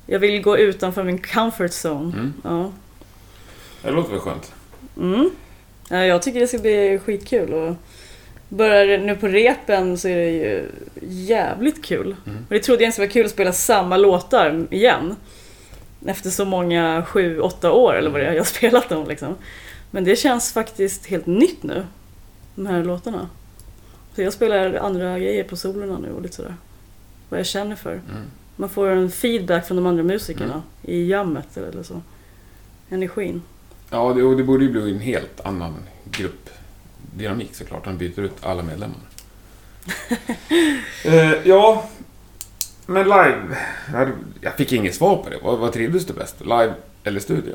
Jag vill gå utanför min comfort zone. Mm. Ja. Det låter väl skönt? Mm. Ja, jag tycker det ska bli skitkul. Och börjar nu på repen så är det ju jävligt kul. Mm. Och det trodde jag inte skulle vara kul att spela samma låtar igen. Efter så många sju, åtta år eller vad det är jag har spelat dem liksom. Men det känns faktiskt helt nytt nu. De här låtarna. Så jag spelar andra grejer på solorna nu och lite sådär. Vad jag känner för. Mm. Man får en feedback från de andra musikerna Mm. i jammet eller så. Energin. Ja, det, och det borde ju bli en helt annan gruppdynamik såklart. Han byter ut alla medlemmar. eh, ja, men live. Jag fick inget svar på det. Vad, vad trivdes du bäst? Live eller studio?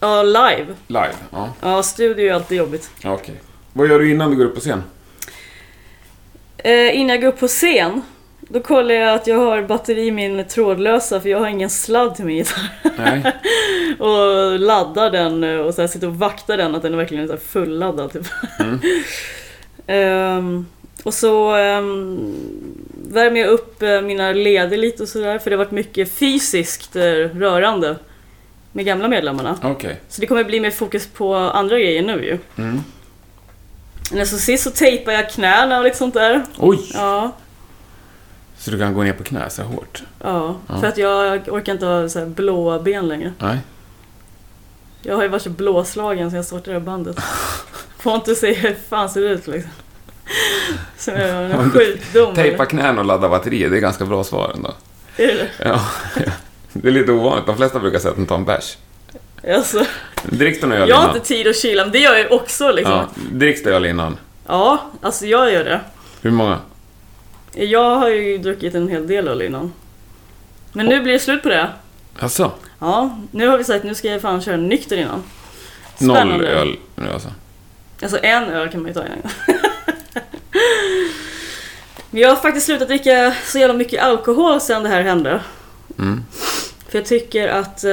Ja, live. Live, ja. Ja, studio är alltid jobbigt. Okej. Vad gör du innan du går upp på scen? Eh, innan jag går upp på scen, då kollar jag att jag har batteri i min trådlösa för jag har ingen sladd till min gitarr. Nej. och laddar den och så här sitter och vaktar den att den är verkligen här fulladdad. Typ. Mm. Ehm, och så um, värmer jag upp eh, mina leder lite och sådär för det har varit mycket fysiskt eh, rörande med gamla medlemmarna. Okej. Så det kommer bli mer fokus på andra grejer nu ju. Mm. Men så sist så tejpar jag knäna och lite sånt där. Oj! Ja, Så du kan gå ner på knä så hårt? ja. Ja. För att jag orkar inte ha så blåa ben längre. Nej. Jag har ju varit så blåslagen sen jag startade det här bandet. Får inte se hur fan ser det ut liksom. Som jag en sjukdom. Tejpa knän och ladda batteri, det är ganska bra svar ändå. Är det Ja. Det är lite ovanligt. De flesta brukar säga att de tar en bärs. Alltså, Dricks det jag har inte tid att kyla, men det gör jag också liksom. Ja, Ja, dricks det öl innan? alltså jag gör det. Hur många? Jag har ju druckit en hel del öl innan. Men nu blir det slut på det. Alltså, Ja, nu har vi sagt att nu ska jag fan köra nykter innan. noll öl nu alltså? Alltså en öl kan man ju ta innan. Men jag har faktiskt slutat dricka så jävla mycket alkohol sen det här hände. Mm. För jag tycker att eh,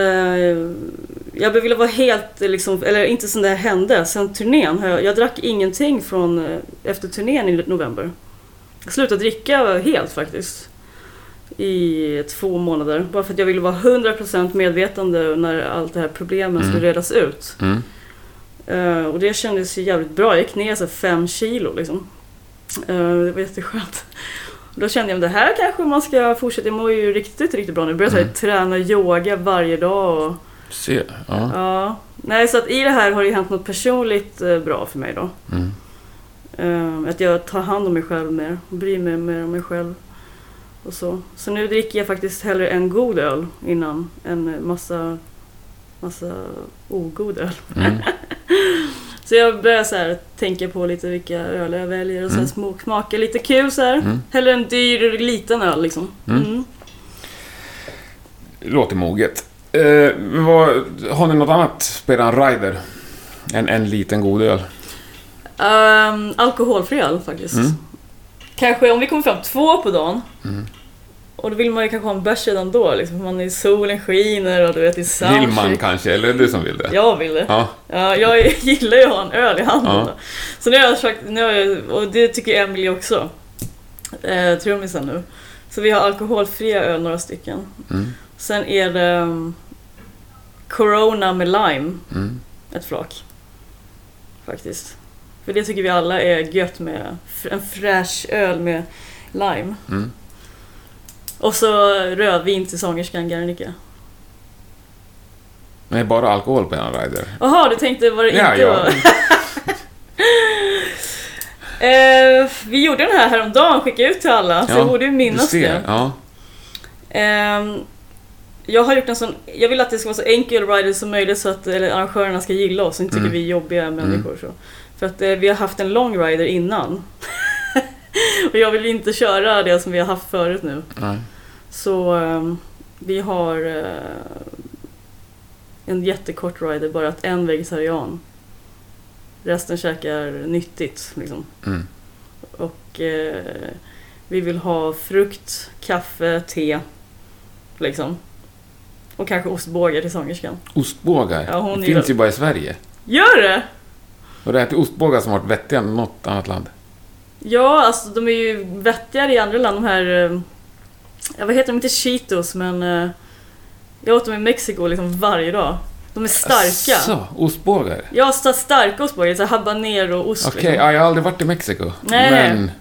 jag ville vara helt, eh, liksom, eller inte sen det här hände, sen turnén. Jag, jag drack ingenting från eh, efter turnén i november. Jag slutade dricka helt faktiskt. I två månader. Bara för att jag ville vara 100% medvetande när allt det här problemen Mm. skulle redas ut. Mm. Eh, och det kändes ju jävligt bra. Jag gick ner så fem kilo liksom. Eh, det var jätteskönt. Då kände jag att det här kanske man ska fortsätta. Jag mår ju riktigt, riktigt bra nu. Jag började Mm. träna yoga varje dag. Och, Se, ja. ja. Nej, så att i det här har det hänt något personligt eh, bra för mig då. Mm. Eh, att jag tar hand om mig själv mer. Bryr mig mer om mig själv. Och så. så nu dricker jag faktiskt hellre en god öl innan en massa, massa ogod öl. Mm. Så jag börjar så här, tänka på lite vilka öl jag väljer och så här Mm. små- smaka lite kul så här. Mm. Hellre en dyr liten öl liksom. Mm. Mm. Låter moget. Eh, vad, har ni något annat? Spela en rider? En, en liten god öl? Ehm, alkoholfri öl faktiskt. Mm. Kanske om vi kommer fram två på dagen. Mm. Och då vill man ju kanske ha en bärs redan då liksom. Man är solen skiner och du vet det är soundcheck. Vill man kanske, eller är det du som vill det? Jag vill det. Ja. Ja, jag gillar ju att ha en öl i handen. Ja. Så nu har jag sagt, nu har jag, och det tycker Emily också. Eh, trummisen nu. Så vi har alkoholfria öl, några stycken. Mm. Sen är det um, Corona med lime, Mm. ett flak. Faktiskt. För det tycker vi alla är gött med en fräsch öl med lime. Mm. Och så rödvin till sångerskan Guernica. Nej, bara alkohol på en rider. Jaha, du tänkte vad det Ja, inte ja. var? eh, vi gjorde den här häromdagen, skickade ut till alla, så jag borde ju minnas det. Ja. Ehm, jag har gjort en sån, jag vill att det ska vara så enkel rider som möjligt så att eller, arrangörerna ska gilla oss och inte tycker Mm. vi är jobbiga människor. Så. För att eh, vi har haft en lång rider innan. och jag vill inte köra det som vi har haft förut nu. Nej. Så ehm, vi har eh, en jättekort rider, bara att en vegetarian. Resten käkar nyttigt liksom. Mm. Och eh, vi vill ha frukt, kaffe, te. Liksom. Och kanske ostbågar till sångerskan. Ostbågar. Ja, hon det finns ju bara i Sverige. Gör det? Har du ätit ostbågar som varit vettiga i något annat land? Ja, alltså de är ju vettigare i andra land. De här... eh, Ja, vad heter de? Inte Cheetos, men... eh, Jag åt dem i Mexiko liksom varje dag. De är starka. Så, ostbågar? Ja, sta- starka ostbågar. Så här habanero-ost. Okej, liksom. ja, jag har aldrig varit i Mexiko. Nej. Men...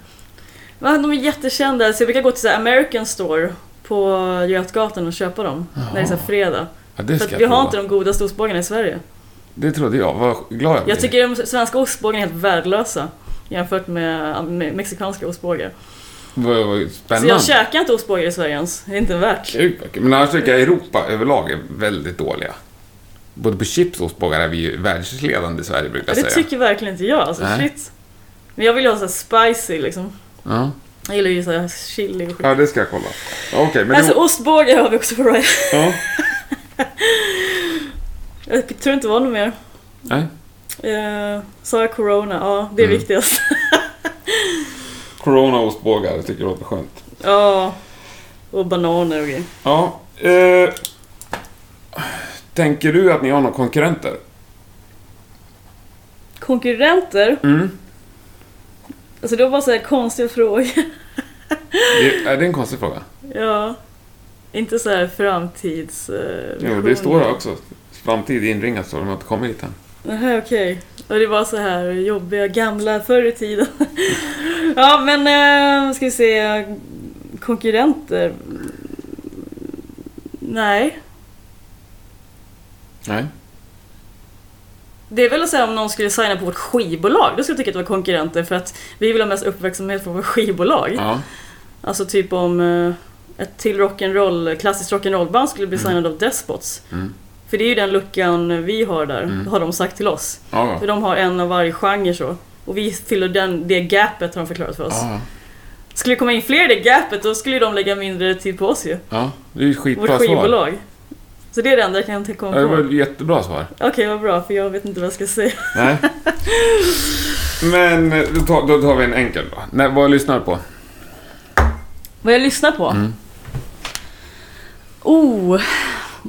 Men de är jättekända, så jag brukar gå till så här American Store på Götgatan och köpa dem. När det är så här fredag. Ja, det För vi har inte de godaste ostbågarna i Sverige. Det trodde jag. Vad glad jag blir. Jag tycker de svenska ostbågarna är helt värdelösa. Jämfört med med mexikanska ostbågar. Vad, vad Så spännande. jag käkar inte ostbågar i Sverige ens. Det är inte värt. Gud. Men annars tycker jag Europa överlag är väldigt dåliga. Både på chips och ostbågar är vi ju världsledande i Sverige brukar jag Det säga. tycker verkligen inte jag. Alltså, Nej. shit. Men jag vill ju ha så här spicy liksom. Ja. Jag gillar ju så här chili och skit. ja, det ska jag kolla. Okej, men Alltså det... ostbågar har vi också på Ryan. Ja. Jag tror inte det var något mer. Nej. Eh, sa jag corona? Ja, det är Mm. viktigast. Corona och ostbågar, det tycker jag låter skönt. Ja. Och bananer och grejer. Ja. Eh, tänker du att ni har några konkurrenter? Konkurrenter? Mm. Alltså det var bara så här konstiga frågor. Det, är det en konstig fråga? ja. Inte så här framtids... Uh, Jo, det står här också. Framtid inringat står det, men att komma hit än. Nähä, okej. Och det var så här jobbiga gamla förr i tiden. ja, men uh, ska vi se. Konkurrenter? Nej. Nej. Det är väl att säga om någon skulle signa på vårt skivbolag, då skulle jag tycka att det var konkurrenter för att vi vill ha mest uppmärksamhet från vårt skivbolag. Ja. Alltså typ om eh, ett till rock'n'roll, klassiskt rock'n'roll-band skulle bli Mm. signad av Despots. Mm. För det är ju den luckan vi har där, Mm. har de sagt till oss. Ja. För de har en av varje genre så. Och vi fyller den, det gapet har de förklarat för oss. Ja. Skulle det komma in fler i det gapet då skulle de lägga mindre tid på oss ju. ja. Det är ju ett Vårt skitbra svar. skivbolag. Så det är det enda jag kan komma Ja, det på. var ett jättebra svar. Okej, vad bra, för jag vet inte vad jag ska säga. Nej. Men eh, då tar, då tar vi en enkel då. Nej, vad lyssnar du på? Vad jag lyssnar på? Mm. Oh,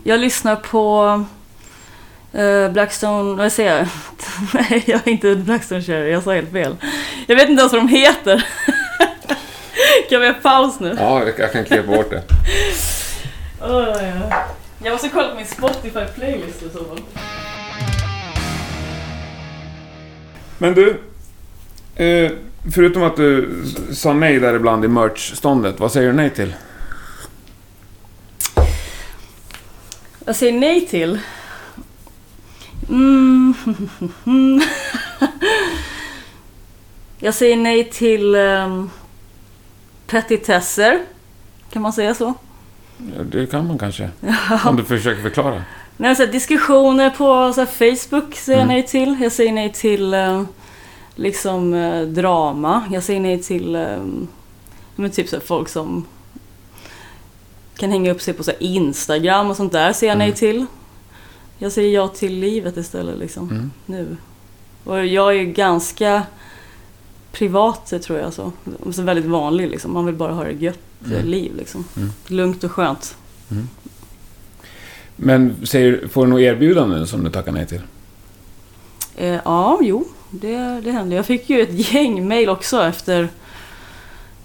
jag lyssnar på eh, Blackstone, vad säger jag? Nej, jag är inte Blackstone-körare, jag sa helt fel. Jag vet inte ens vad de heter. kan vi ha paus nu? Ja, jag kan klippa bort det. Oh, ja. Jag måste kolla på min Spotify-playlist i så fall. Men du, eh, förutom att du sa nej där ibland i merch-ståndet, vad säger du nej till? Jag säger nej till. Mm. jag säger nej till um, petitesser. Kan man säga så? Ja, det kan man kanske. Om du försöker förklara. Nej, så här, diskussioner på så här, Facebook säger jag Mm. nej till. Jag säger nej till eh, liksom eh, drama. Jag säger nej till eh, men typ så här, folk som kan hänga upp sig på så Instagram och sånt där. Säger jag nej Mm. till. Jag säger ja till livet istället liksom. Mm. Nu. Och jag är ganska privat tror jag så. så väldigt vanlig liksom. Man vill bara ha det gött eh, Mm. liv liksom. Mm. Lugnt och skönt. Men säger, får du några erbjudanden som du tackar nej till? Eh, ja, jo, det, det hände. Jag fick ju ett gäng mail också efter,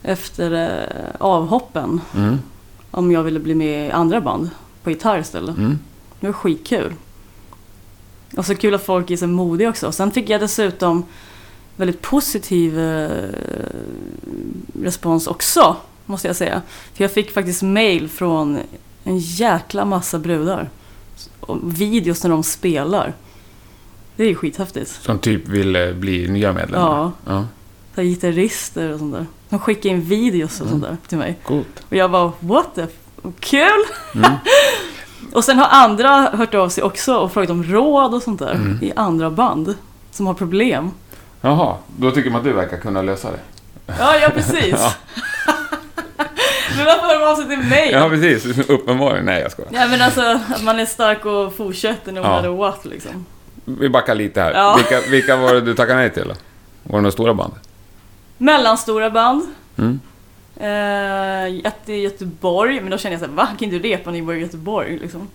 efter eh, avhoppen. Mm. Om jag ville bli med i andra band på gitarr istället. Mm. Det var skitkul. Och så kul att folk är så modiga också. Sen fick jag dessutom väldigt positiv eh, respons också, måste jag säga. För jag fick faktiskt mail från en jäkla massa brudar och videos när de spelar. Det är ju skithäftigt. Som typ vill eh, bli nya medlemmar? Ja, ja. så gitarrister och sånt där. De skickar in videos och Mm. sånt där till mig. Coolt. Och jag bara, what the... Kul! Mm. Och sen har andra hört av sig också och frågat om råd och sånt där Mm. i andra band som har problem. Jaha, då tycker man att du verkar kunna lösa det? Ja, ja precis. Ja. Men varför hör de av sig till mig? Ja, precis. Uppenbarligen. Nej, jag skojar. Ja men alltså att man är stark och fortsätter no Ja. matter what liksom. Vi backar lite här. Ja. Vilka, vilka var det du tackade nej till då? Var det några stora band? Mellanstora band. Mm. Ett i Göteborg, men då kände jag såhär, va? Kan inte du repa när ni i Göteborg liksom?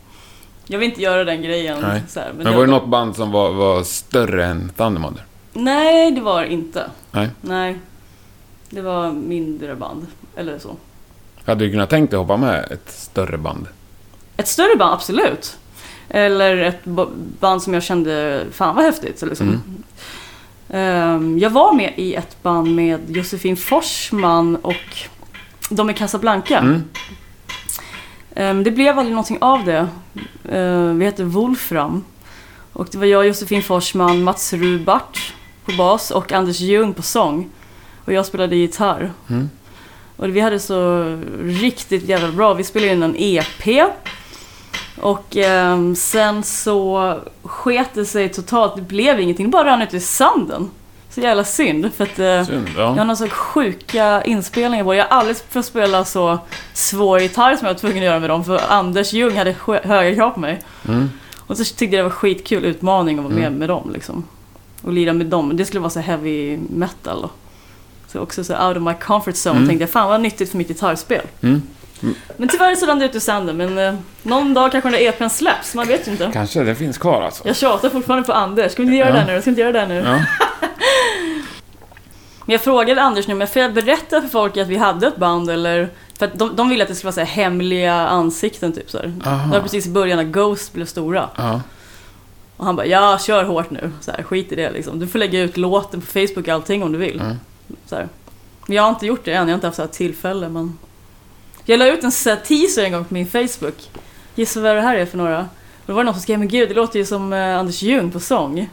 Jag vill inte göra den grejen. Nej. Så här, Men var det något band som var, var större än Thundermother? Nej, det var inte. Nej. Nej. Det var mindre band, eller så. Hade du kunnat tänkt dig hoppa med ett större band? Ett större band, absolut. Eller ett ba- band som jag kände, fan vad häftigt. Liksom. Mm. Ehm, jag var med i ett band med Josefin Forsman och de i Casablanca. Mm. Ehm, det blev aldrig någonting av det. Ehm, vi hette Wolfram. Och det var jag, Josefin Forsman, Mats Rubart på bas och Anders Ljung på sång. Och jag spelade gitarr. Mm. Och vi hade så riktigt jävla bra. Vi spelade in en EP. Och ehm, sen så sket det sig totalt. Det blev ingenting. Det bara rann ut i sanden. Så jävla synd. För att eh, Synd, jag har ja. några så sjuka inspelningar på. Jag har aldrig fått spela så svår gitarr som jag var tvungen att göra med dem. För Anders Ljung hade höga krav på mig. Mm. Och så tyckte jag det var skitkul utmaning att vara med Mm. med dem liksom. Och lira med dem. Det skulle vara så heavy metal då. Så också så out of my comfort zone Mm. tänkte jag, fan vad nyttigt för mitt gitarrspel. Mm. Men tyvärr så rann det ut i sanden. Men eh, någon dag kanske den där EPn släpps, man vet ju inte. Kanske det finns kvar alltså. Jag tjatar fortfarande på Anders. Ska vi inte göra Ja. det här nu? Ska vi inte göra det här nu? Ja. Men jag frågade Anders nu, men får jag berätta för folk att vi hade ett band eller? För att de, de ville att det skulle vara så här hemliga ansikten typ så här. Det var precis i början när Ghost blev stora. Ja. Och han bara, ja kör hårt nu. Så här, skit i det liksom. Du får lägga ut låten på Facebook och allting om du vill. Mm. Så här. Men jag har inte gjort det än, jag har inte haft så här tillfälle men... Jag la ut en så här teaser en gång på min Facebook. Gissa vad det här är för några? Och då var det någon som skrev, men gud det låter ju som eh, Anders Ljung på sång.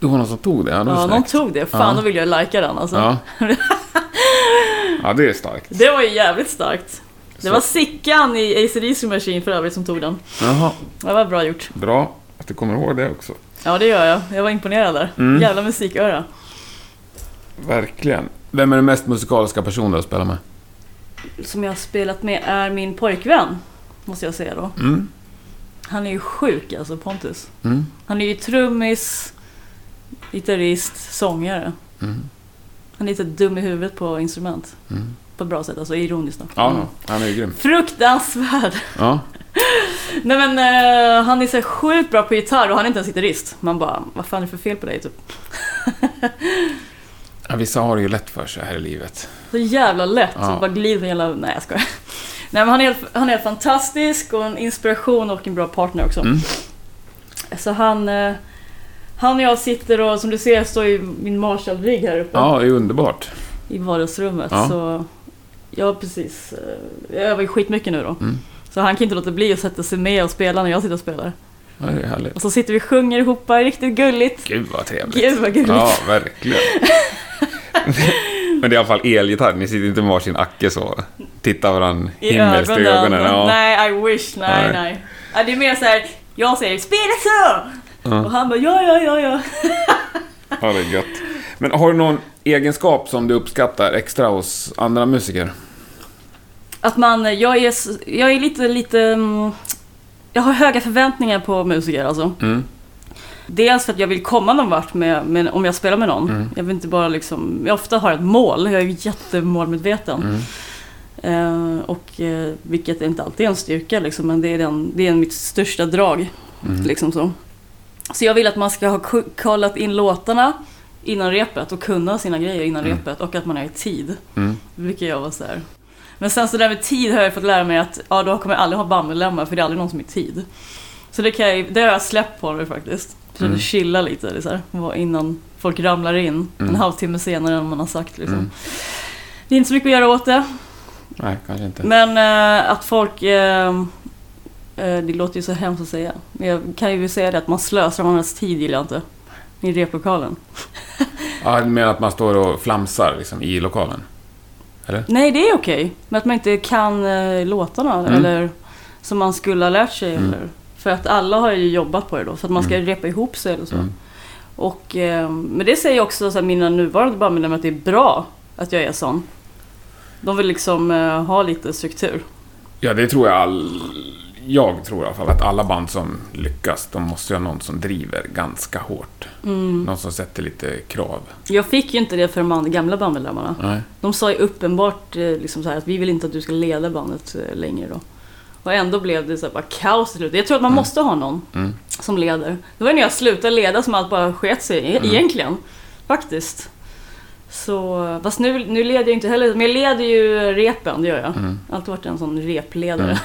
Det var någon som tog det? Ja, det Ja, någon tog det. Fan, Ja. då vill jag likea den alltså. Ja. ja, det är starkt. Det var ju jävligt starkt. Det Så- var Sickan i AC/DC Machine för övrigt som tog den. Jaha, Det var bra gjort. bra att du kommer ihåg det också. Ja, det gör jag. Jag var imponerad där. Mm. Jävla musiköra. Verkligen. Vem är den mest musikaliska personen du har spelat med? Som jag har spelat med är min pojkvän. Måste jag säga då. Mm. Han är ju sjuk alltså, Pontus. Mm. Han är ju trummis, gitarrist, sångare. Mm. Han är lite dum i huvudet på instrument. Mm. På ett bra sätt, alltså ironiskt då. Ja, Mm. han är ju grym. Fruktansvärd! Ja. Nej men eh, han är så sjukt bra på gitarr och han är inte ens gitarrist. Man bara, vad fan är det för fel på dig typ? ja. Vissa har det ju lätt för sig här i livet. Så jävla lätt. Ja. Så bara glider jävla... Nej jag skojar. Nej men han är, helt- han är helt fantastisk och en inspiration och en bra partner också. Mm. Så han... eh, Han och jag sitter och som du ser står ju min Marshall-rigg här uppe Ja, det är underbart. i vardagsrummet. Ja. Så ja precis. eh, Jag övar ju skitmycket nu då. Mm. Så han kan inte låta bli att sätta sig med och spela när jag sitter och spelar. Ja, det är härligt. Och så sitter vi och sjunger ihop, riktigt gulligt. Gud vad trevligt. Gud vad gulligt. Ja, verkligen. Men det är i alla fall elgitarr. Ni sitter inte med varsin acke så. Tittar varandra I himmelskt i ögonen. Ja. Nej, I wish. Nej, Nej. nej. Det är mer så här, jag säger spela så! Och Ja. han bara ja, ja, ja, ja. ja, det är gött. Men har du någon egenskap som du uppskattar extra hos andra musiker? Att man, jag är, jag är lite, lite... Jag har höga förväntningar på musiker alltså. Mm. Dels för att jag vill komma någon vart med, med, om jag spelar med någon. Mm. Jag vill inte bara liksom, jag ofta har ett mål, jag är jättemålmedveten. Mm. Eh, och, eh, vilket inte alltid är en styrka liksom, men det är, den, det är mitt största drag. Mm. Liksom så. så jag vill att man ska ha kollat in låtarna innan repet och kunna sina grejer innan Mm. repet och att man är i tid. Mm. Det brukar jag vara så här. Men sen så där med tid har jag fått lära mig att ja, då kommer jag aldrig ha bandmedlemmar för det är aldrig någon som är tid. Så det, kan jag, det har jag släppt på mig faktiskt. Försöker Mm. chilla lite vara innan folk ramlar in Mm. en halvtimme senare än man har sagt. Liksom. Mm. Det är inte så mycket att göra åt det. Nej, kanske inte. Men eh, att folk... Eh, Det låter ju så hemskt att säga. Men jag kan ju säga det att man slösar varandras tid gillar jag inte. I replokalen. Ja, du menar att man står och flamsar liksom, i lokalen? Eller? Nej, det är okej. Men att man inte kan eh, låtarna Mm. eller som man skulle ha lärt sig. Mm. Eller, för att alla har ju jobbat på det då. För att man ska Mm. repa ihop sig eller så. Mm. Och, eh, men det säger också så här, mina nuvarande bandmedlemmar att det är bra att jag är sån. De vill liksom eh, ha lite struktur. Ja, det tror jag all... Jag tror i alla fall att alla band som lyckas, de måste ju ha någon som driver ganska hårt. Mm. Någon som sätter lite krav. Jag fick ju inte det för de gamla bandmedlemmarna. Nej. De sa ju uppenbart eh, liksom så här, att vi vill inte att du ska leda bandet eh, längre då. Och ändå blev det så här, bara kaos till slut. Jag tror att man Mm. måste ha någon Mm. som leder. Det var när jag slutade leda som allt bara sket sig e- Mm. egentligen. Faktiskt. Så, fast nu, nu leder jag inte heller, men jag leder ju repen, det gör jag. Mm. Alltid varit en sån repledare.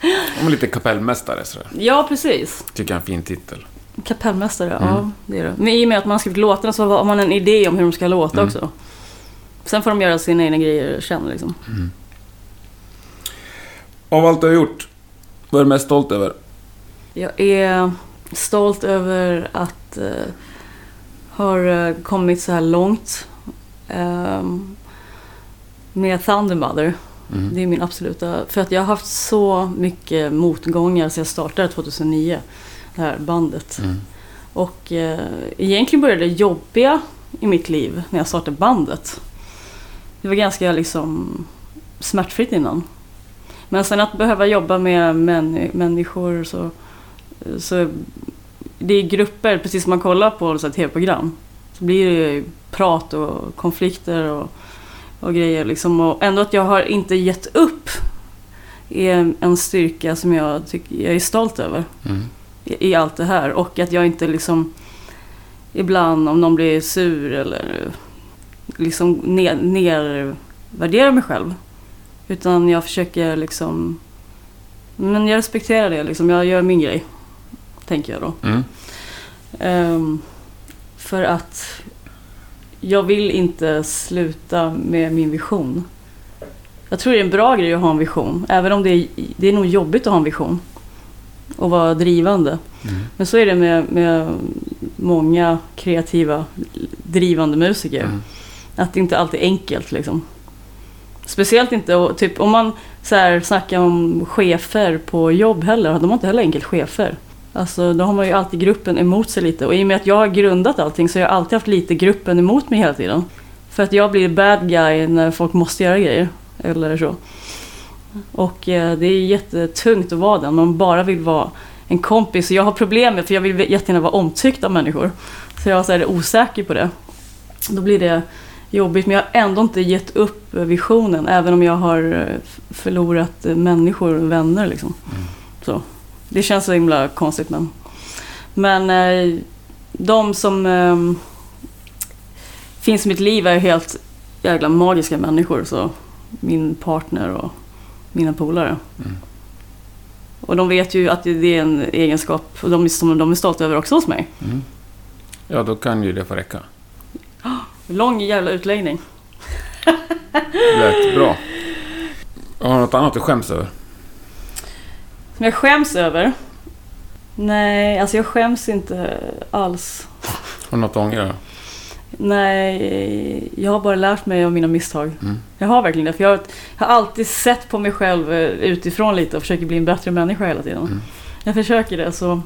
De är lite kapellmästare, så där. Ja, precis. Tycker jag är en fin titel. Kapellmästare, Mm. ja det är det. Men i och med att man har skrivit låtarna så har man en idé om hur de ska låta Mm. också. Sen får de göra sina egna grejer sen liksom. Av allt du har gjort, vad är du mest stolt över? Jag är stolt över att uh, ha eh, kommit så här långt ehm, med Thunder Mother. Mm. Det är min absoluta... För att jag har haft så mycket motgångar sedan jag startade 2009, det här bandet. Mm. Och eh, egentligen började det jobbiga i mitt liv när jag startade bandet. Det var ganska liksom smärtfritt innan. Men sen att behöva jobba med män, människor så, så... Det är grupper, precis som man kollar på tv-program. Så blir det ju prat och konflikter och, och grejer liksom. Och ändå att jag har inte gett upp är en styrka som jag, tycker, jag är stolt över Mm. i, i allt det här. Och att jag inte liksom ibland om någon blir sur eller liksom ner, nervärderar mig själv. Utan jag försöker liksom... Men jag respekterar det liksom. Jag gör min grej. Tänker jag då. Mm. Ehm, för att jag vill inte sluta med min vision. Jag tror det är en bra grej att ha en vision. Även om det är, det är nog jobbigt att ha en vision. Och vara drivande. Mm. Men så är det med, med många kreativa, drivande musiker. Mm. Att det inte alltid är enkelt liksom. Speciellt inte, och typ om man så här, snackar om chefer på jobb heller. De har inte heller enkelt chefer. Alltså då har man ju alltid gruppen emot sig lite. Och i och med att jag har grundat allting så har jag alltid haft lite gruppen emot mig hela tiden. För att jag blir bad guy när folk måste göra grejer. Eller så. Och eh, det är jättetungt att vara den. Man bara vill vara en kompis. Och jag har problem med för jag vill jättegärna vara omtyckt av människor. Så jag så är osäker på det. Då blir det jobbigt. Men jag har ändå inte gett upp visionen. Även om jag har eh, förlorat eh, människor och vänner. Liksom. Mm. Så. Det känns så himla konstigt. Men, men eh, de som eh, finns i mitt liv är helt jävla magiska människor. Så min partner och mina polare. Mm. Och de vet ju att det är en egenskap och de är, som de är stolta över också hos mig. Mm. Ja, då kan ju det få räcka. Lång jävla utläggning. Lät bra. Har du något annat du skäms över? Som jag skäms över? Nej, alltså jag skäms inte alls. Har du något att ångra? Nej, jag har bara lärt mig av mina misstag. Mm. Jag har verkligen det. För jag har alltid sett på mig själv eh, utifrån lite och försöker bli en bättre människa hela tiden. Mm. Jag försöker det. så...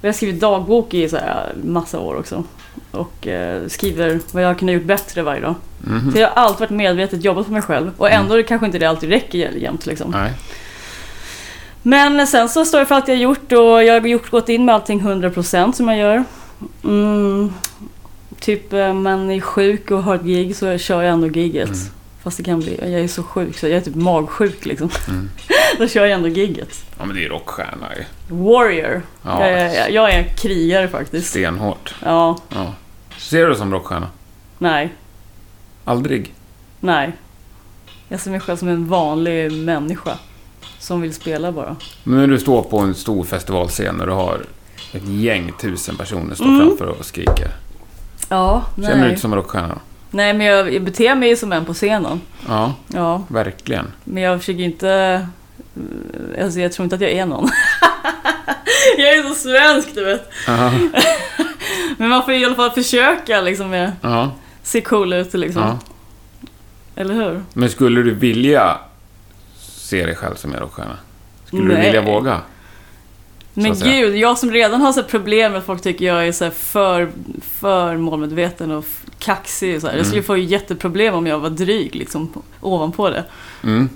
Jag har skrivit dagbok i så här massa år också. Och eh, skriver vad jag kunde ha gjort bättre varje dag. Mhm. Så jag har alltid varit medvetet jobbat på mig själv. Och ändå mm. kanske inte det alltid räcker jämt liksom. Nej. Men sen så står jag för allt jag har gjort och jag har gjort, gått in med allting 100% som jag gör. Mm, typ eh, man är sjuk och har ett gig så kör jag ändå giget. Mm. Fast det kan bli, jag är så sjuk så jag är typ magsjuk liksom. Mm. Då kör jag ändå giget. Ja, men det är rockstjärna ju. Warrior. Ja, Jag, är, jag är krigare faktiskt. stenhårt. Ja, Ja. Ser du dig som rockstjärna? nej, Aldrig? nej. Jag ser mig själv som en vanlig människa. Som vill spela bara. Men när du står på en stor festivalscen och du har ett gäng tusen personer står Mm. framför och skriker. Ja, Känner du nej. inte som en rockstjärna? Nej, men jag, jag beter mig som en på scenen. Ja, Ja, verkligen. Men jag försöker inte Eh, Alltså jag tror inte att jag är någon. jag är så svensk du vet. Men man får i alla fall försöka liksom med se cool ut liksom. Eller hur? Men skulle du vilja se dig själv som en rockstjärna? Skulle Nej. du vilja våga? Men gud, jag som redan har så problem med att folk tycker jag är så för, för målmedveten och kaxig och så här. Jag skulle få jätteproblem om jag var dryg liksom på- ovanpå det. Mm.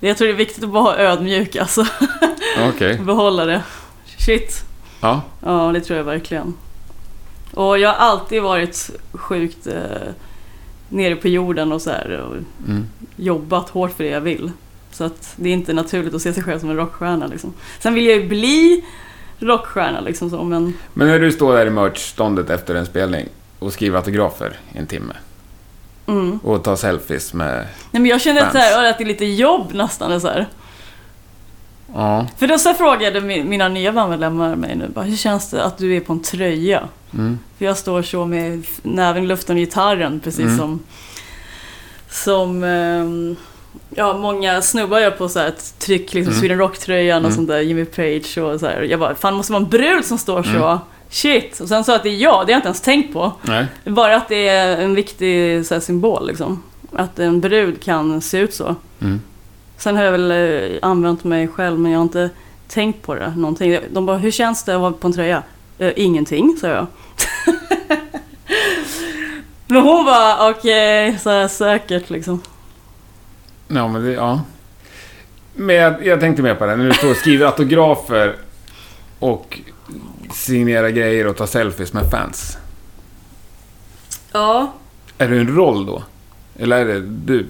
Jag tror det är viktigt att bara vara ödmjuk alltså. Okej. Behålla det. Shit. Ja. Ja, det tror jag verkligen. Och jag har alltid varit sjukt eh, nere på jorden och så här och Mm. jobbat hårt för det jag vill. Så att det är inte naturligt att se sig själv som en rockstjärna liksom. Sen vill jag ju bli rockstjärna liksom så, men Men när du står där i merchståndet efter en spelning och skriver autografer i en timme mm. och tar selfies med... Nej men jag känner att, så här, att det är lite jobb nästan så här. Ja. För då så frågade mi- mina nya bandmedlemmar mig nu bara, hur känns det att du är på en tröja? Mm. För jag står så med näven i luften och gitarren precis Mm. som som ehm, ja, många snubbar gör på så här ett tryck, liksom Mm. Sweden Rock-tröjan och Mm. sånt där, Jimmy Page och så här. Jag bara, fan det måste vara en brud som står så. Mm. Shit! Och sen sa att det är jag, det har jag inte ens tänkt på. Nej. Bara att det är en viktig så här, symbol liksom. Att en brud kan se ut så. Mm. Sen har jag väl eh, använt mig själv men jag har inte tänkt på det någonting. De bara, hur känns det att vara på en tröja? "Eh, ingenting, sa jag. men hon bara, okej, så här säkert liksom. Ja, men det... Ja. Men jag, jag tänkte mer på det. När du står och skriver autografer och signerar grejer och tar selfies med fans. Ja. Är du en roll då? Eller är det du?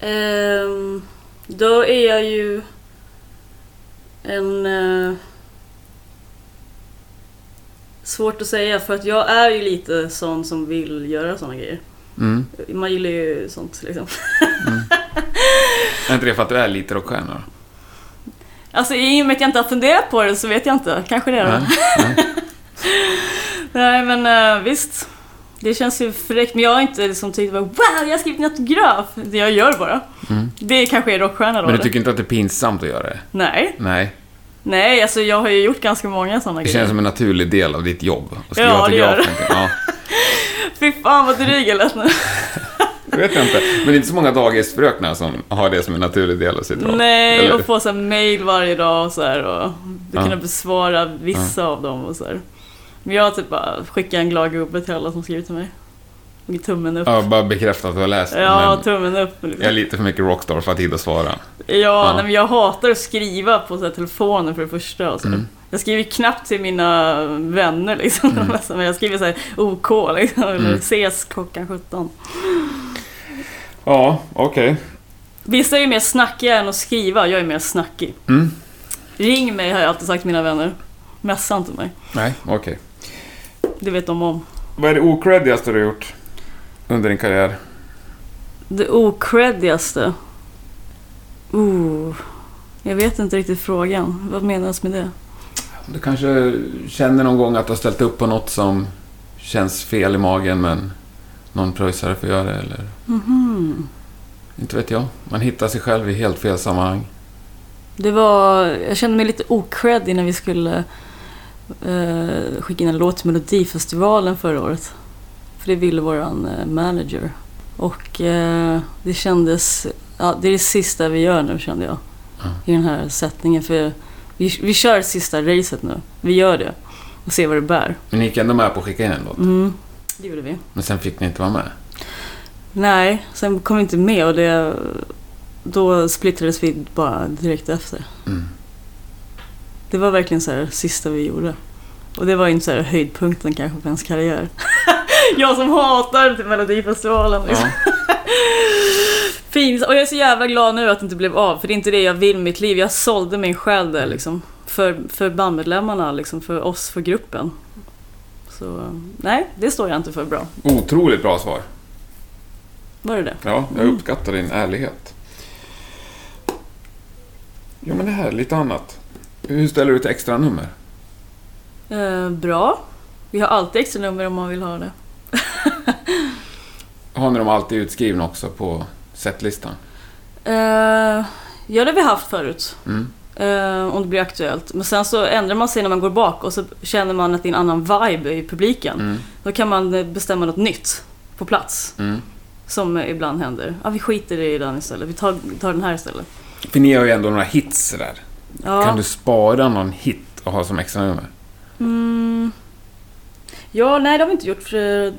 ehm, då är jag ju en... eh, svårt att säga för att jag är ju lite sån som vill göra såna grejer. Mm. Man gillar ju sånt liksom. Är inte det för att du är lite rockstjärna? då? Alltså i och med att jag inte har funderat på det så vet jag inte. Kanske det det. Nej. Nej. Nej men eh, visst. Det känns ju fräckt. Men jag har inte liksom tyckt wow jag har skrivit en autograf. Det jag gör bara. Mm. Det kanske är rockstjärna då. Men du tycker inte att det är pinsamt att göra det? Nej. Nej. Nej, alltså jag har ju gjort ganska många sådana Det grejer. känns som en naturlig del av ditt jobb. Att skriva Ja, det gör autografer. Ja, Fy fan vad dryg jag lät nu. det vet jag inte. Men det är inte så många dagisfröknar som har det som en naturlig del av sitt jobb. Nej, Eller? och få så här mail varje dag och så här och Ja. kunna besvara vissa av dem och så här. Men jag typ bara skickat en glad gubbe till alla som skrivit till mig. Och tummen upp. Ja, bara bekräfta att du har läst Ja, men tummen upp. Liksom. jag är lite för mycket rockstar för att att svara. Ja, Ja. Nej, men jag hatar att skriva på så här telefonen för det första. Och så. Mm. Jag skriver knappt till mina vänner liksom. Mm. Men jag skriver så här OK liksom. Eller Mm. ses klockan 17. Ja, okej. Vissa är ju mer snackiga än att skriva. Jag är mer snackig. Mm. Ring mig har jag alltid sagt till mina vänner. Messa inte mig. Nej, okej. Det vet de om. Vad är det ocreddigaste du har gjort under din karriär? Det ocreddigaste? Uh, jag vet inte riktigt frågan. Vad menas med det? Du kanske känner någon gång att du har ställt upp på något som känns fel i magen men någon pröjsare får göra det eller... Mhm. Inte vet jag. Man hittar sig själv i helt fel sammanhang. Det var... Jag kände mig lite ocreddig när vi skulle eh, skicka in en låt till Melodifestivalen förra året. För det ville våran eh, manager. Och eh, det kändes... Ja, det är det sista vi gör nu kände jag. Ja. I den här sättningen. För vi, vi kör sista racet nu. Vi gör det. Och ser vad det bär. Men ni gick ändå med på att skicka in en låt. Mm, det gjorde vi. Men sen fick ni inte vara med. Nej, sen kom vi inte med och det... Då splittrades vi bara direkt efter. Mm. Det var verkligen så här sista vi gjorde. Och det var inte så här höjdpunkten kanske på ens karriär. jag som hatar Melodifestivalen liksom. Ja. Fint. Och jag är så jävla glad nu att det inte blev av. För det är inte det jag vill med mitt liv. Jag sålde mig själv där liksom. För, för bandmedlemmarna, liksom, för oss, för gruppen. Så nej, det står jag inte för bra. Otroligt bra svar. Var det det? Ja, jag uppskattar din ärlighet. Ja, men det här, lite annat. Hur ställer du till extra nummer? Eh, bra. Vi har alltid extra nummer om man vill ha det. Har ni dem alltid utskrivna också på setlistan? Eh, Ja, det har vi haft förut. Mm. Eh, om det blir aktuellt. Men sen så ändrar man sig när man går bak och så känner man att det är en annan vibe i publiken. Mm. Då kan man eh, bestämma något nytt på plats. Mm. Som ibland händer. Ja, vi skiter i den istället. Vi tar, tar den här istället. För ni har ju ändå några hits där. Ja. Kan du spara någon hit och ha som extra nummer? Mm. Ja, nej det har vi inte gjort. För,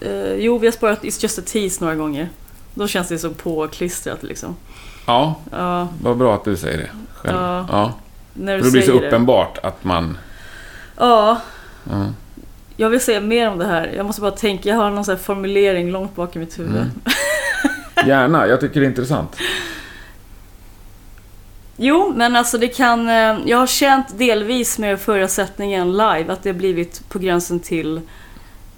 eh, jo, vi har sparat It's just a tease några gånger. Då känns det så påklistrat liksom. Ja, Ja, vad bra att du säger det själv. Ja. ja. när du För det blir så det. uppenbart att man... Ja, Ja. jag vill säga mer om det här. Jag måste bara tänka, jag har någon sån formulering långt bak i mitt huvud. Mm. Gärna, jag tycker det är intressant. Jo, men alltså det kan... eh, Jag har känt delvis med förra sättningen live att det har blivit på gränsen till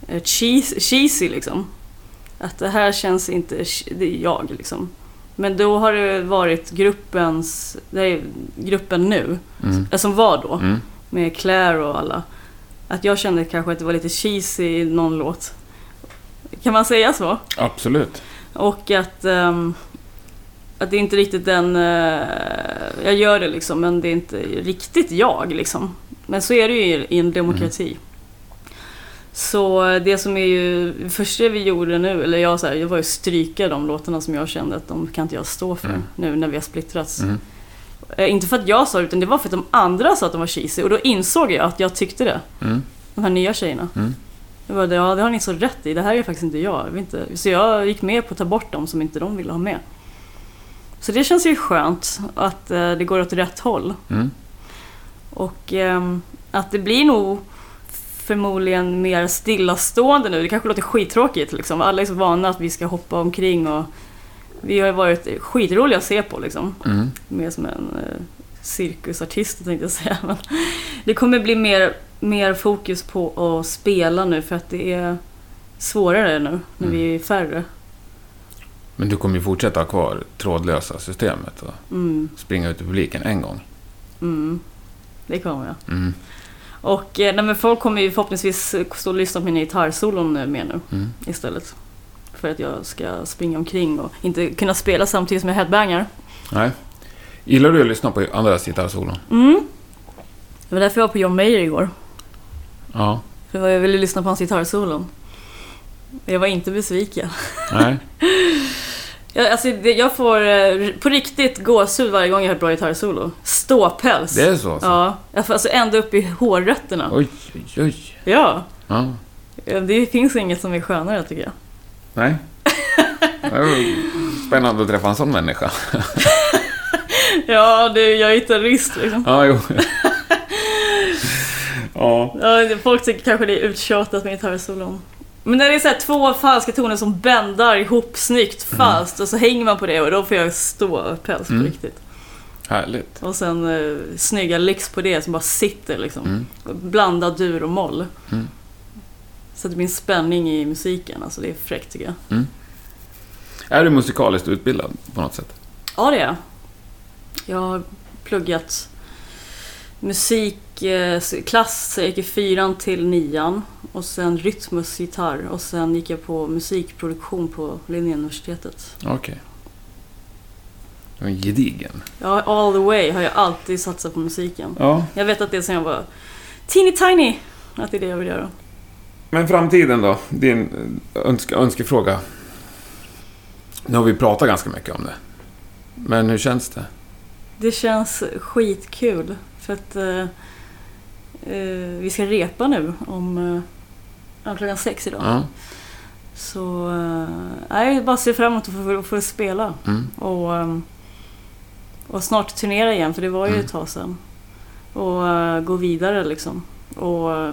eh, cheese, cheesy liksom. Att det här känns inte... Det är jag liksom. Men då har det varit gruppens... Det är gruppen nu, Mm. eh, som var då, Mm. med Claire och alla. Att jag kände kanske att det var lite cheesy i någon låt. Kan man säga så? Absolut. Och att, ehm, att det är inte riktigt den... eh, jag gör det liksom, men det är inte riktigt jag liksom. Men så är det ju i, i en demokrati. Så det som är ju... Det första vi gjorde nu, eller jag, så här, jag var ju stryka de låtarna som jag kände att de kan inte jag stå för Mm. nu när vi har splittrats. Mm. Eh, Inte för att jag sa det, utan det var för att de andra sa att de var cheesy. Och då insåg jag att jag tyckte det. Mm. De här nya tjejerna. Mm. Jag bara, ja det har ni så rätt i. Det här är faktiskt inte jag. jag inte. Så jag gick med på att ta bort dem som inte de ville ha med. Så det känns ju skönt att eh, det går åt rätt håll. Mm. Och ehm, att det blir nog förmodligen mer stillastående nu. Det kanske låter skittråkigt liksom. Alla är så vana att vi ska hoppa omkring och vi har varit skitroliga att se på liksom. Mm. Mer som en eh, cirkusartist tänkte jag säga. Men det kommer bli mer, mer fokus på att spela nu för att det är svårare nu när vi är färre. Men du kommer ju fortsätta ha kvar trådlösa systemet och Mm, springa ut i publiken en gång. mm, det kommer jag. Mm. Och eh, nej, men folk kommer ju förhoppningsvis stå och lyssna på mina gitarrsolon eh, mer nu Mm. istället. För att jag ska springa omkring och inte kunna spela samtidigt som jag headbangar. Nej. Gillar du att lyssna på andras gitarrsolon? Mm. Det var därför jag var på John Mayer igår. Ja. För jag ville lyssna på hans gitarrsolon. Jag var inte besviken. Nej. Jag, alltså, jag får eh, på riktigt gåshud varje gång jag hör ett bra gitarrsolo. Ståpäls. Det är så alltså? Ja, jag får alltså ända upp i hårrötterna. Oj, oj, oj. Ja, Ja. det finns inget som är skönare tycker jag. Nej. Spännande att träffa en sån människa. Ja, det, jag är gitarrist liksom. Ja, jo. Ja. Ja, folk tycker kanske det är uttjatat med gitarrsolon. Men när det är så två falska toner som bändar ihop snyggt falskt och så hänger man på det och då får jag ståpäls på Mm. riktigt. Härligt. Och sen eh, snygga licks på det som bara sitter liksom. Mm. Blanda dur och moll. Mm. Så att det blir en spänning i musiken. Alltså det är fräckt tycker jag. Är du musikaliskt utbildad på något sätt? Ja, det är jag. Jag har pluggat musikklass, så jag gick i fyran till nian. Och sen rytmus, gitarr. Och sen gick jag på musikproduktion på Linnéuniversitetet. Okej. Du är gedigen. Ja, all the way har jag alltid satsat på musiken. Ja. Jag vet att det är sen jag var teeny tiny. Att det är det jag vill göra. Men framtiden då? Din önske, önskefråga. Nu har vi pratat ganska mycket om det. Men hur känns det? Det känns skitkul. För att eh, eh, vi ska repa nu om eh, klockan sex idag. Ja. Så eh, jag bara ser fram emot att få, få spela. Mm. Och, ehm, och snart turnera igen, för det var ju Mm. ett tag sedan. Och eh, gå vidare liksom. Och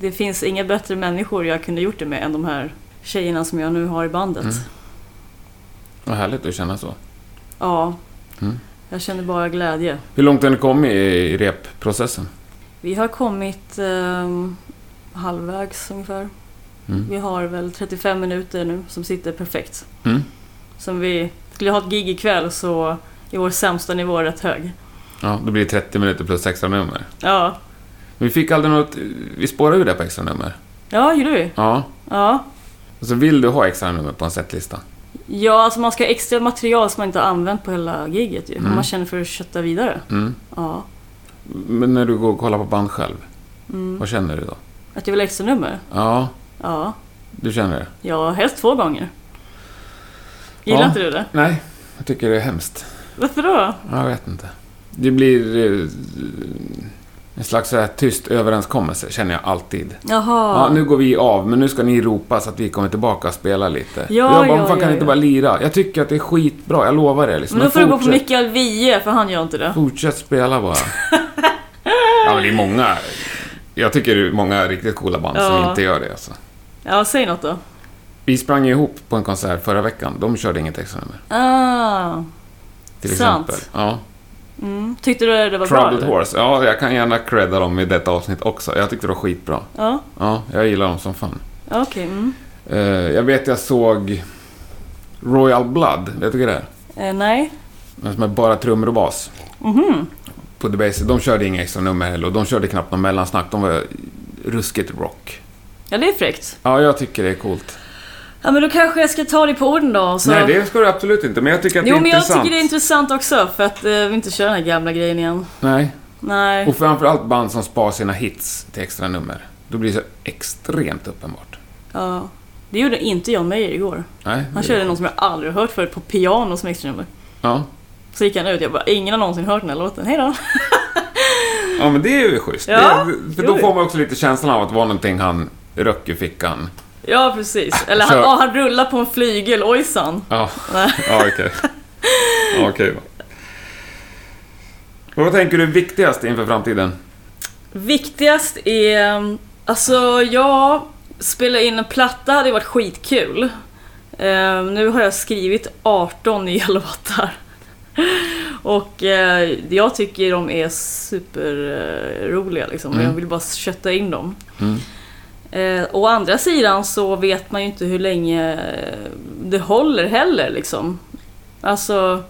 det finns inga bättre människor jag kunde gjort det med än de här tjejerna som jag nu har i bandet. Mm. Vad härligt att känna så. Ja, Mm. jag känner bara glädje. Hur långt har ni kommit i repprocessen? Vi har kommit ehm, halvvägs ungefär. Mm. Vi har väl 35 minuter nu som sitter perfekt. Mm. Som vi skulle ha ett gig ikväll så är vår sämsta nivå rätt hög. Ja, då blir det 30 minuter plus extra nummer. Ja, Vi fick aldrig något... Vi spårade ju det på extra nummer. ja gjorde vi? Ja. Ja. Och så vill du ha extra nummer på en setlista? Ja, alltså man ska ha extra material som man inte har använt på hela giget ju. Mm. man känner för att kötta vidare. Mm. Ja. Men när du går och kollar på band själv, Mm. vad känner du då? Att jag vill ha extra nummer? Ja, Ja. du känner det? Ja, helst två gånger. Gillar Ja. inte du det? Nej, jag tycker det är hemskt. Varför då? Jag vet inte. Det blir eh, en slags så här tyst överenskommelse, känner jag alltid. Jaha. Ja, nu går vi av, men nu ska ni ropa så att vi kommer tillbaka och spela lite. Ja, jag bara, ja, "Men fan kan ja, inte ja. bara lira? Jag tycker att det är skitbra, jag lovar det. Liksom. Men då får du gå på fortsätt- Mikael Wiehe, för han gör inte det. Fortsätt spela bara. ja, men det är många... Jag tycker det är många riktigt coola band som Ja. inte gör det. Alltså. Ja, säg något då. Vi sprang ihop på en konsert förra veckan. De körde inget extra nummer. Ah. Till Sant. exempel. Ja. Mm. Tyckte du det var bra? Troubled? Horse. Ja, jag kan gärna credda dem i detta avsnitt också. Jag tyckte det var skitbra. Ja, Ja, jag gillar dem som fan. okej. Mm. Eh, jag vet jag såg Royal Blood. Vet du vad det är? Eh, nej. Den som är bara trummor och bas. Mhm. På The Basic. De körde inga extra nummer heller och de körde knappt någon mellansnack. De var ruskigt rock. Ja, det är fräckt. Ja, jag tycker det är coolt. Ja, men då kanske jag ska ta dig på orden då. Så... Nej, det ska du absolut inte. Men jag tycker att Jo, det är men jag intressant. tycker det är intressant också för att eh, vi inte kör den här gamla grejen igen. Nej. Nej. Och framförallt band som spar sina hits till extra nummer. Då blir det så extremt uppenbart. Ja. Det gjorde inte John Mayer igår. Nej, Han körde någon som jag aldrig hört förut på piano som extranummer. Ja. Så gick han ut jag bara, ingen har någonsin hört den här låten. Hej då. ja, men det är ju schysst. Ja, det, för jo, då jo. får man också lite känslan av att det var någonting han röck i fickan. Ja, precis. Eller han, Kör. ja, han rullar på en flygel, ojsan. Ja, ja okej. Ja, okej. Vad tänker du är viktigast inför framtiden? Viktigast är... Alltså, jag spela in en platta hade varit skitkul. Eh, nu har jag skrivit 18 nya låtar. Och eh, jag tycker de är superroliga liksom. och Mm. Jag vill bara kötta in dem. Mm. Eh, å andra sidan så vet man ju inte hur länge eh, det håller heller liksom. Alltså,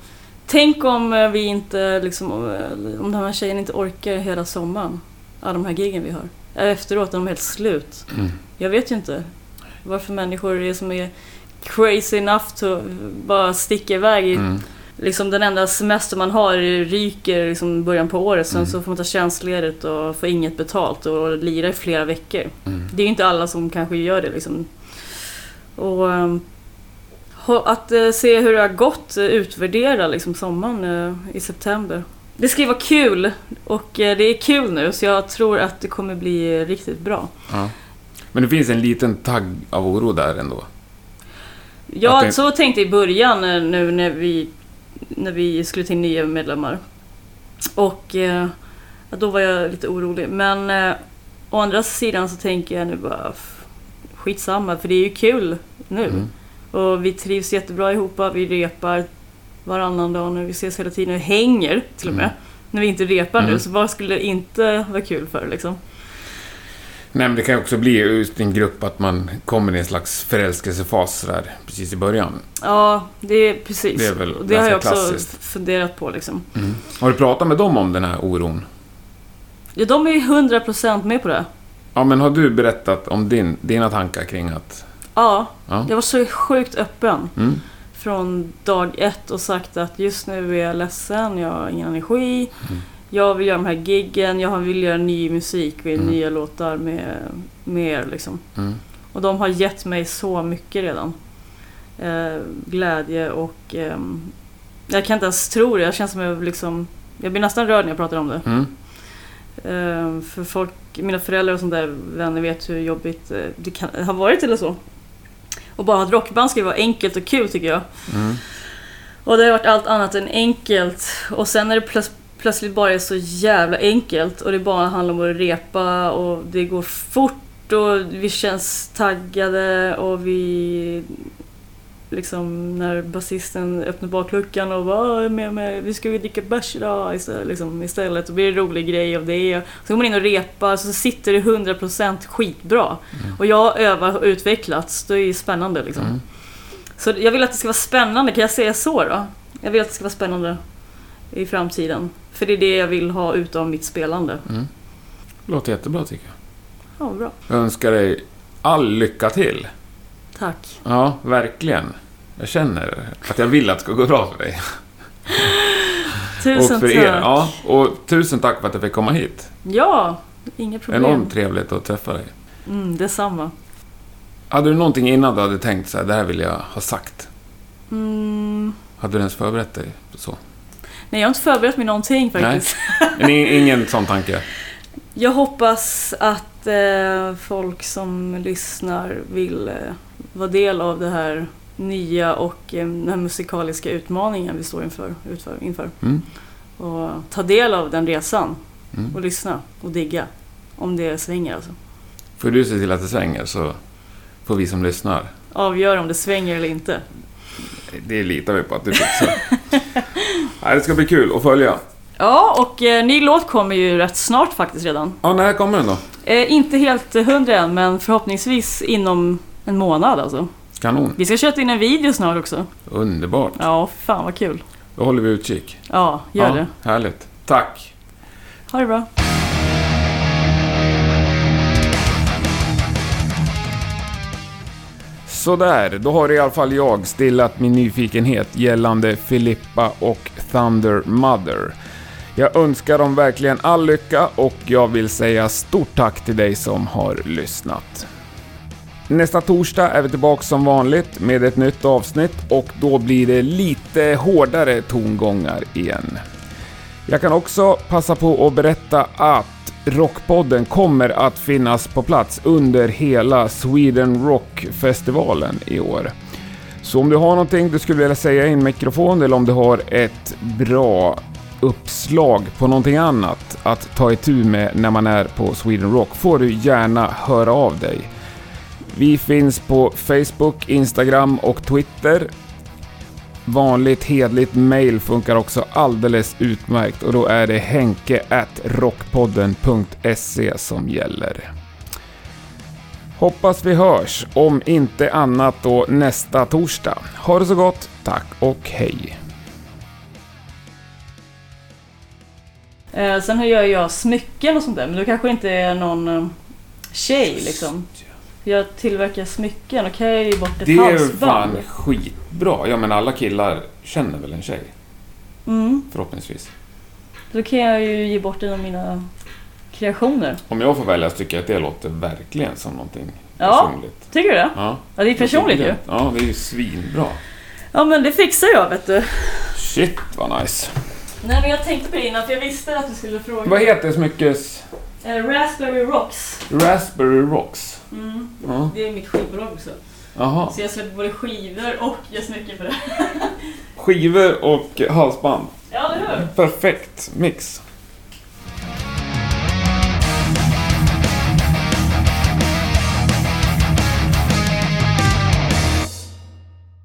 tänk om eh, vi inte liksom, eh, om den här tjejen inte orkar hela sommaren. Alla de här giggen vi har. Efteråt är de helt slut. Mm. Jag vet ju inte varför människor är som är crazy enough to bara sticka iväg. i Mm. Liksom den enda semester man har ryker liksom början på året. Sen Mm. så får man ta tjänstledigt och få inget betalt och lira i flera veckor. Mm. Det är ju inte alla som kanske gör det liksom. Och ehm, att eh, se hur det har gått, eh, utvärdera liksom sommaren eh, i september. Det ska ju vara kul och det är kul nu så jag tror att det kommer bli riktigt bra. Ja. Men det finns en liten tagg av oro där ändå. Ja, det- så tänkte jag i början nu när vi, när vi skulle till nya medlemmar. Och eh, då var jag lite orolig. Men eh, å andra sidan så tänker jag nu bara skitsamma för det är ju kul nu. Mm. Och vi trivs jättebra ihop, vi repar varannan dag nu, vi ses hela tiden och hänger till och med. Mm. När vi inte repar nu, Mm. så vad skulle det inte vara kul för liksom? Nej, men det kan ju också bli just i en grupp att man kommer i en slags förälskelsefas där precis i början. Ja, det är precis. Det är väl det har jag också klassiskt. funderat på liksom. Har du pratat med dem om den här oron? Ja, de är ju 100% med på det. Ja, men har du berättat om din, dina tankar kring att... Ja, Ja. jag var så sjukt öppen Mm. från dag ett och sagt att just nu är jag ledsen, jag har ingen energi. Mm. Jag vill göra de här giggen, jag vill göra ny musik, vill Mm. nya låtar med, med er liksom. Mm. Och de har gett mig så mycket redan. Eh, glädje och... ehm, jag kan inte ens tro det, jag känns som jag liksom... Jag blir nästan rörd när jag pratar om det. Mm. Eh, för folk, mina föräldrar och sånt där vänner vet hur jobbigt eh, det kan, har varit eller så. Och bara ha ett rockband ska vara enkelt och kul tycker jag. Mm. Och det har varit allt annat än enkelt. Och sen när det plöts plötsligt bara är så jävla enkelt och det bara handlar om att repa och det går fort och vi känns taggade och vi... Liksom när basisten öppnar bakluckan och bara "Åh, med, med, vi ska ju dricka bärs idag istället, liksom, istället. Och blir det en rolig grej av det. Så går man in och repar så sitter det 100% skitbra. Och jag övat och utvecklats. Det är ju spännande liksom. Mm. Så jag vill att det ska vara spännande, kan jag säga så då? Jag vill att det ska vara spännande i framtiden. För det är det jag vill ha utav mitt spelande. Mm. Låter jättebra tycker jag. Ja, bra. Jag önskar dig all lycka till. Tack. Ja, verkligen. Jag känner att jag vill att det ska gå bra för dig. Tusen och för tack. er. Ja, och tusen tack för att jag fick komma hit. Ja, inga problem. Enormt trevligt att träffa dig. Mm, detsamma. Hade du någonting innan du hade tänkt så här, det här vill jag ha sagt? Mm, Hade du ens förberett dig så? Nej, jag har inte förberett mig någonting faktiskt. I- ingen sån tanke? Jag hoppas att eh, folk som lyssnar vill eh, vara del av det här nya och eh, den här musikaliska utmaningen vi står inför. utför, inför. Mm. Och ta del av den resan Mm. och lyssna och digga. Om det svänger alltså. Får du se till att det svänger så får vi som lyssnar. Avgör om det svänger eller inte. Det litar vi på att du fixar. Nej, det ska bli kul att följa. Ja, och eh, ny låt kommer ju rätt snart faktiskt redan. Ja, när kommer den då? Eh, inte helt hundra än, men förhoppningsvis inom en månad alltså. Kanon. Vi ska köra in en video snart också. Underbart. Ja, fan vad kul. Då håller vi utkik. Ja, gör ja, det. Härligt. Tack. Ha det bra. Sådär, då har i alla fall jag stillat min nyfikenhet gällande Filippa och Thunder Mother. Jag önskar dem verkligen all lycka och jag vill säga stort tack till dig som har lyssnat. Nästa torsdag är vi tillbaka som vanligt med ett nytt avsnitt och då blir det lite hårdare tongångar igen. Jag kan också passa på att berätta att Rockpodden kommer att finnas på plats under hela Sweden Rock-festivalen i år. Så om du har någonting du skulle vilja säga i en mikrofon eller om du har ett bra uppslag på någonting annat att ta itu med när man är på Sweden Rock får du gärna höra av dig. Vi finns på Facebook, Instagram och Twitter. Vanligt hedligt mail funkar också alldeles utmärkt och då är det henke at rockpodden.se som gäller. Hoppas vi hörs, om inte annat då nästa torsdag. Ha det så gott, tack och hej! Eh, sen gör jag smycken och sånt där, men du kanske inte är någon eh, tjej liksom. Jag tillverkar smycken och kan jag ge bort ett Det är ju halsband. fan skitbra. Ja men alla killar känner väl en tjej, Mm, förhoppningsvis. då kan jag ju ge bort en av mina kreationer. Om jag får välja så tycker jag att det låter verkligen som någonting Ja. personligt. Tycker du det? Ja. Ja, det är personligt ju. Ja, det är ju svinbra. Ja, men det fixar jag vet du. Shit vad nice. Nej, men jag tänkte på det innan för jag visste att du skulle fråga. Vad heter smyckes... Eh, Raspberry Rocks. Raspberry Rocks? Mm, Ja. det är mitt skivbolag också. Jaha. Så jag släpper både skivor och gör smycken för det. Skivor och halsband. Ja, eller hur? Perfekt mix.